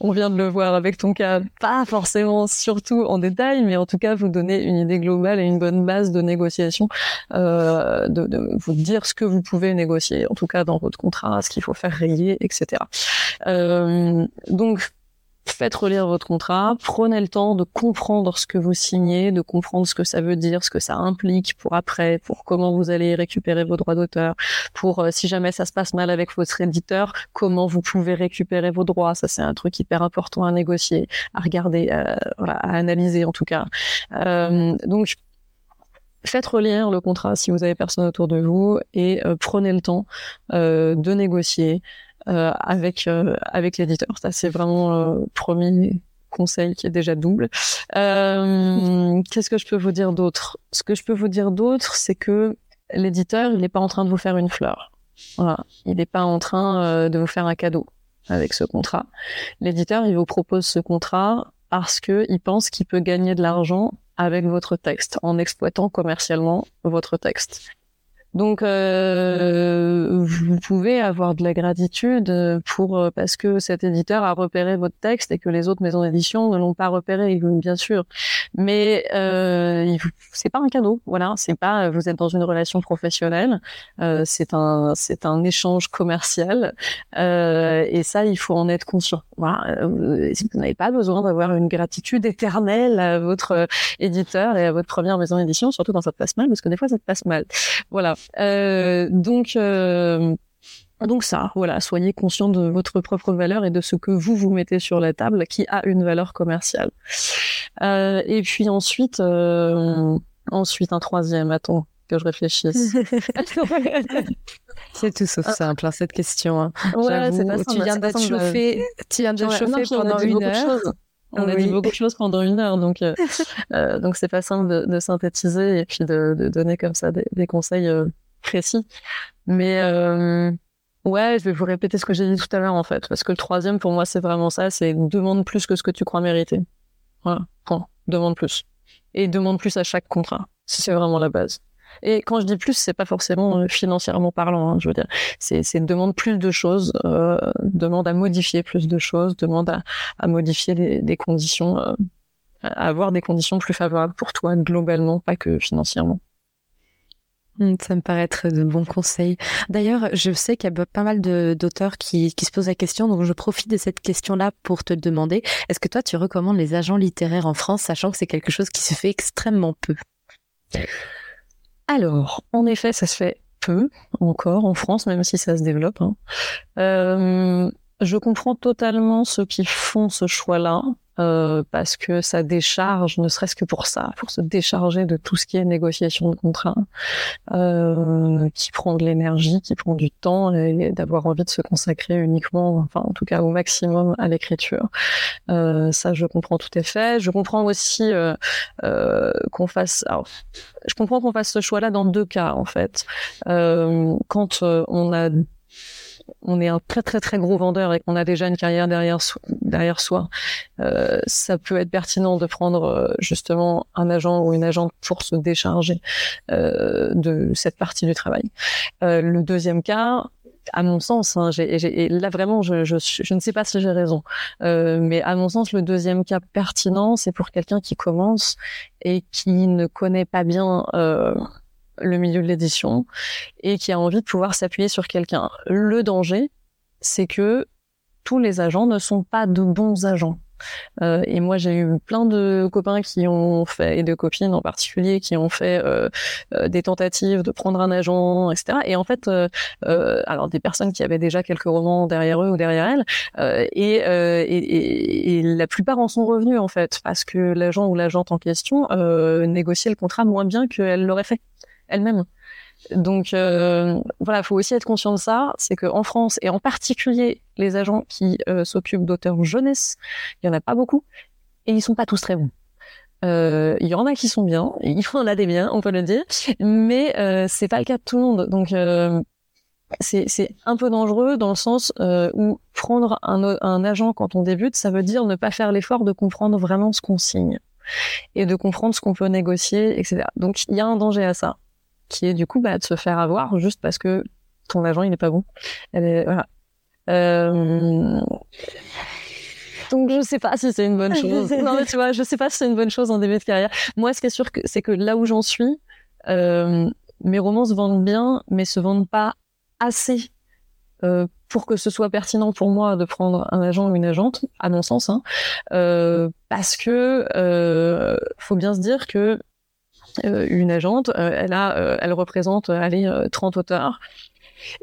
on vient de le voir avec ton cas, pas forcément surtout en détail, mais en tout cas vous donner une idée globale et une bonne base de négociation, euh, de, vous dire ce que vous pouvez négocier, en tout cas dans votre contrat, ce qu'il faut faire rayer, etc. Euh, donc faites relire votre contrat, prenez le temps de comprendre ce que vous signez, de comprendre ce que ça veut dire, ce que ça implique pour après, pour comment vous allez récupérer vos droits d'auteur, pour euh, si jamais ça se passe mal avec votre éditeur, comment vous pouvez récupérer vos droits. Ça, c'est un truc hyper important à négocier, à regarder, euh, à analyser en tout cas. Euh, donc, faites relire le contrat si vous avez personne autour de vous et prenez le temps de négocier, euh, avec euh, avec l'éditeur. Ça c'est vraiment euh, premier conseil qui est déjà double. Qu'est-ce que je peux vous dire d'autre? Ce que je peux vous dire d'autre, c'est que l'éditeur, il n'est pas en train de vous faire une fleur. Voilà. Il n'est pas en train de vous faire un cadeau avec ce contrat. L'éditeur, il vous propose ce contrat parce que il pense qu'il peut gagner de l'argent avec votre texte, en exploitant commercialement votre texte. Donc, euh, vous pouvez avoir de la gratitude pour euh, parce que cet éditeur a repéré votre texte et que les autres maisons d'édition ne l'ont pas repéré, bien sûr. Mais euh, c'est pas un cadeau, voilà. C'est pas vous êtes dans une relation professionnelle, euh, c'est un c'est un échange commercial euh, et ça il faut en être conscient. Voilà. Euh, vous n'avez pas besoin d'avoir une gratitude éternelle à votre éditeur et à votre première maison d'édition, surtout quand ça te passe mal, parce que des fois ça te passe mal. Voilà. Euh, donc euh, donc ça, voilà, soyez conscient de votre propre valeur et de ce que vous vous mettez sur la table, qui a une valeur commerciale. Euh, et puis ensuite, ensuite un troisième, attends que je réfléchisse. c'est tout sauf simple, hein, cette question. Hein. Ouais, tu viens d'être chauffé, tu viens de chauffer pendant une heure. On a dit beaucoup de choses pendant une heure, donc euh, donc c'est pas simple de, de, synthétiser et puis de, de donner comme ça des, des conseils précis. Mais euh, ouais, je vais vous répéter ce que j'ai dit tout à l'heure en fait, parce que le troisième pour moi c'est vraiment ça, c'est demande plus que ce que tu crois mériter. Voilà, prends, demande plus et demande plus à chaque contrat. C'est vraiment la base. Et quand je dis plus, c'est pas forcément euh, financièrement parlant. Hein, je veux dire, c'est, c'est demande plus de choses, euh, demande à modifier plus de choses, demande à, à modifier des, conditions, euh, à avoir des conditions plus favorables pour toi globalement, pas que financièrement. Hmm, ça me paraît être de bons conseils. D'ailleurs, je sais qu'il y a pas mal d'auteurs qui, qui, se posent la question, donc je profite de cette question-là pour te demander, est-ce que toi tu recommandes les agents littéraires en France, sachant que c'est quelque chose qui se fait extrêmement peu? Alors, en effet, ça se fait peu encore en France, même si ça se développe. Hein. Euh, je comprends totalement ceux qui font ce choix-là. Euh, parce que ça décharge, ne serait-ce que pour ça, pour se décharger de tout ce qui est négociation de contrat, euh, qui prend de l'énergie, qui prend du temps, et, d'avoir envie de se consacrer uniquement, enfin en tout cas au maximum à l'écriture. Euh, ça, je comprends tout à fait. Je comprends aussi euh, euh, qu'on fasse, alors, je comprends qu'on fasse ce choix-là dans deux cas en fait. quand on a on est un très très très gros vendeur et qu'on a déjà une carrière derrière derrière soi, euh, ça peut être pertinent de prendre euh, justement un agent ou une agente pour se décharger euh, de cette partie du travail. le deuxième cas, à mon sens, hein, et là vraiment, je, je, ne sais pas si j'ai raison, mais à mon sens, le deuxième cas pertinent, c'est pour quelqu'un qui commence et qui ne connaît pas bien le milieu de l'édition et qui a envie de pouvoir s'appuyer sur quelqu'un. Le danger, c'est que tous les agents ne sont pas de bons agents. Euh, et moi, j'ai eu plein de copains qui ont fait, et de copines en particulier, qui ont fait euh, euh, des tentatives de prendre un agent, etc. Et en fait, alors des personnes qui avaient déjà quelques romans derrière eux ou derrière elles, et, et, et, la plupart en sont revenus en fait, parce que l'agent ou l'agente en question négociait le contrat moins bien qu'elle l'aurait fait elle-même. Donc euh, voilà, il faut aussi être conscient de ça, c'est qu'en France et en particulier les agents qui euh, s'occupent d'auteurs jeunesse, il y en a pas beaucoup et ils sont pas tous très bons. Euh, il y en a qui sont bien, il y en a des biens, on peut le dire, mais euh, c'est pas le cas de tout le monde. Donc euh, c'est un peu dangereux dans le sens où prendre un, un agent quand on débute, ça veut dire ne pas faire l'effort de comprendre vraiment ce qu'on signe et de comprendre ce qu'on peut négocier, etc. Donc il y a un danger à ça qui est du coup bah, de se faire avoir juste parce que ton agent il n'est pas bon. voilà. Euh... Donc je sais pas si c'est une bonne chose. non mais tu vois, je sais pas si c'est une bonne chose en début de carrière. Moi, ce qui est sûr, c'est que là où j'en suis, euh, mes romans se vendent bien, mais se vendent pas assez euh, pour que ce soit pertinent pour moi de prendre un agent ou une agente, à mon sens, hein, euh, parce que euh, faut bien se dire que une agente, euh, elle a, elle représente, allez, 30 auteurs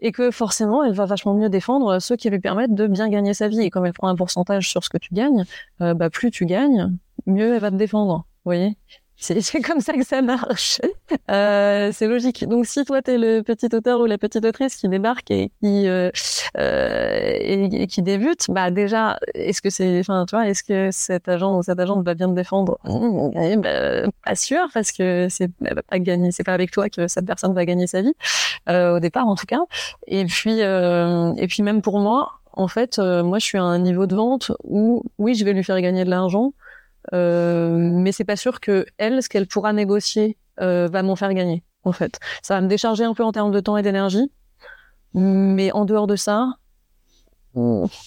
et que forcément, elle va vachement mieux défendre ceux qui lui permettent de bien gagner sa vie. Et comme elle prend un pourcentage sur ce que tu gagnes, bah plus tu gagnes, mieux elle va te défendre. Vous voyez? C'est comme ça que ça marche. Euh, c'est logique. Donc si toi t'es le petit auteur ou la petite autrice qui débarque et qui euh, euh, et, qui débute, bah déjà, est-ce que c'est, enfin, tu vois, est-ce que cet agent ou cette agente va bien te défendre? Mmh, bah, Pas sûr, parce que c'est pas gagner. C'est pas avec toi que cette personne va gagner sa vie euh, au départ, en tout cas. Et puis euh, et puis même pour moi, en fait, euh, moi je suis à un niveau de vente où oui, je vais lui faire gagner de l'argent mais c'est pas sûr que elle, ce qu'elle pourra négocier, euh, va m'en faire gagner. En fait, ça va me décharger un peu en termes de temps et d'énergie, mais en dehors de ça,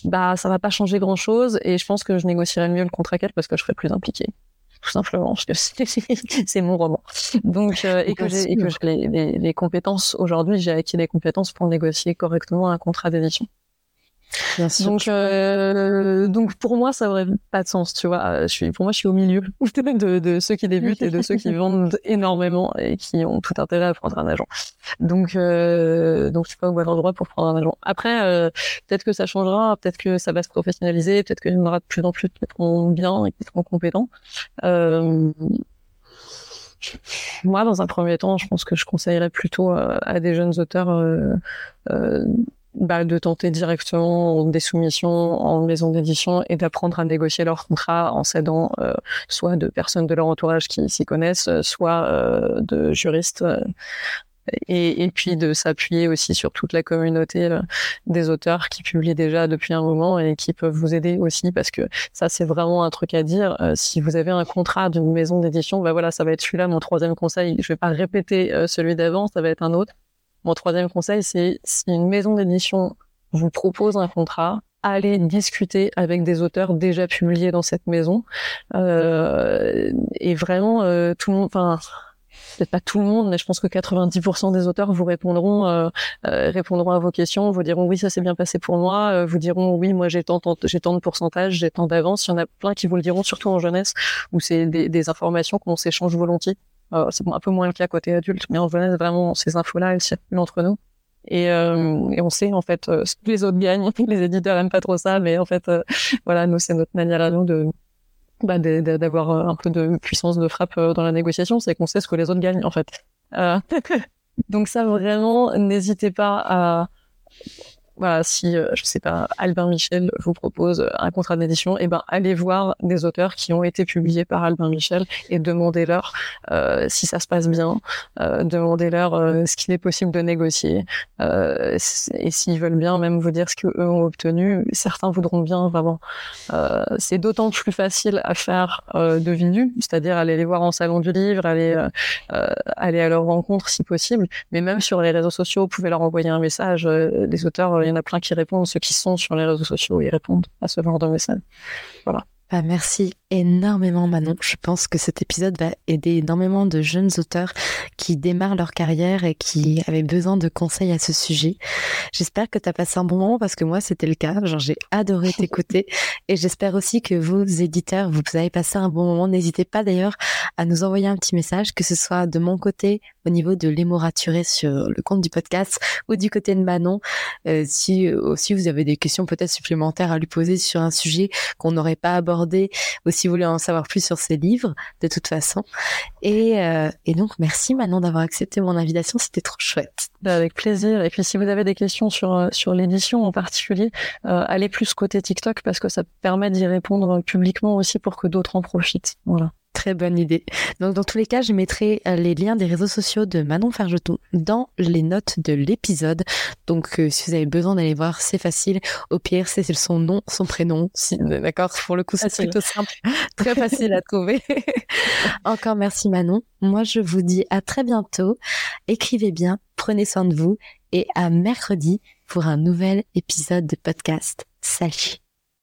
bah ça va pas changer grand chose. Et je pense que je négocierai mieux le contrat qu'elle parce que je serai plus impliquée tout simplement parce que c'est mon roman. Donc euh, et que j'ai et que les, les, les compétences aujourd'hui, j'ai acquis des compétences pour négocier correctement un contrat d'édition. Donc, euh, donc pour moi, ça aurait pas de sens, tu vois. Je suis, pour moi, je suis au milieu de, de ceux qui débutent et de ceux qui vendent énormément et qui ont tout intérêt à prendre un agent. Donc, euh, donc je suis pas au bon endroit pour prendre un agent. Après, euh, peut-être que ça changera, peut-être que ça va se professionnaliser, peut-être qu'il y en aura de plus en plus qui seront bien et qui seront compétents. Euh, moi, dans un premier temps, je pense que je conseillerais plutôt à des jeunes auteurs euh, euh, bah, de tenter directement des soumissions en maison d'édition et d'apprendre à négocier leur contrat en s'aidant euh, soit de personnes de leur entourage qui s'y connaissent, soit euh, de juristes. Euh, et, et, puis de s'appuyer aussi sur toute la communauté des auteurs qui publient déjà depuis un moment et qui peuvent vous aider aussi parce que ça c'est vraiment un truc à dire. si vous avez un contrat d'une maison d'édition, bah voilà, ça va être celui-là mon troisième conseil. Je vais pas répéter celui d'avant, ça va être un autre mon troisième conseil, c'est si une maison d'édition vous propose un contrat, allez discuter avec des auteurs déjà publiés dans cette maison. Euh, et vraiment, euh, tout le monde, enfin, peut-être pas tout le monde, mais je pense que 90% des auteurs vous répondront, euh, euh, répondront à vos questions, vous diront oui, ça s'est bien passé pour moi, euh, vous diront oui, moi j'ai tant, j'ai tant de pourcentage, j'ai tant d'avance. Il y en a plein qui vous le diront, surtout en jeunesse, où c'est des, des informations qu'on s'échange volontiers. Euh, c'est un peu moins le cas côté adulte, mais en jeunesse, vraiment, ces infos-là, elles circulent entre nous. Et, euh, et, on sait en fait euh, ce que les autres gagnent. Les éditeurs aiment pas trop ça, mais en fait, voilà, nous c'est notre manière à nous de bah, d'avoir un peu de puissance de frappe dans la négociation, c'est qu'on sait ce que les autres gagnent en fait. donc ça vraiment, n'hésitez pas à voilà, si euh, je sais pas, Albin Michel vous propose un contrat d'édition, et eh ben allez voir des auteurs qui ont été publiés par Albin Michel et demandez-leur euh, si ça se passe bien, euh, demandez-leur euh, ce qu'il est possible de négocier euh, et s'ils veulent bien même vous dire ce que eux ont obtenu. Certains voudront bien vraiment. c'est d'autant plus facile à faire de visu, c'est-à-dire aller les voir en salon du livre, aller aller à leur rencontre si possible, mais même sur les réseaux sociaux, vous pouvez leur envoyer un message. les auteurs il y en a plein qui répondent, ceux qui sont sur les réseaux sociaux, ils répondent à ce genre de message. Voilà. Bah, merci énormément Manon. Je pense que cet épisode va aider énormément de jeunes auteurs qui démarrent leur carrière et qui avaient besoin de conseils à ce sujet. J'espère que tu as passé un bon moment parce que moi c'était le cas. Genre j'ai adoré t'écouter et j'espère aussi que vous éditeurs vous avez passé un bon moment. N'hésitez pas d'ailleurs à nous envoyer un petit message que ce soit de mon côté au niveau de l'émoraturé sur le compte du podcast ou du côté de Manon. Euh, si aussi vous avez des questions peut-être supplémentaires à lui poser sur un sujet qu'on n'aurait pas abordé aussi si vous voulez en savoir plus sur ces livres, de toute façon. Et, euh, donc, merci Manon d'avoir accepté mon invitation, c'était trop chouette. Bah, avec plaisir. Et puis, si vous avez des questions sur euh, sur l'édition en particulier, euh, allez plus côté TikTok parce que ça permet d'y répondre publiquement aussi pour que d'autres en profitent. Voilà. Très bonne idée. Donc, dans tous les cas, je mettrai euh, les liens des réseaux sociaux de Manon Fergeton dans les notes de l'épisode. Donc, euh, si vous avez besoin d'aller voir, c'est facile. Au pire, c'est son nom, son prénom. D'accord Pour le coup, c'est plutôt simple. Très facile à trouver. Encore merci Manon. Moi, je vous dis à très bientôt. Écrivez bien, prenez soin de vous et à mercredi pour un nouvel épisode de podcast. Salut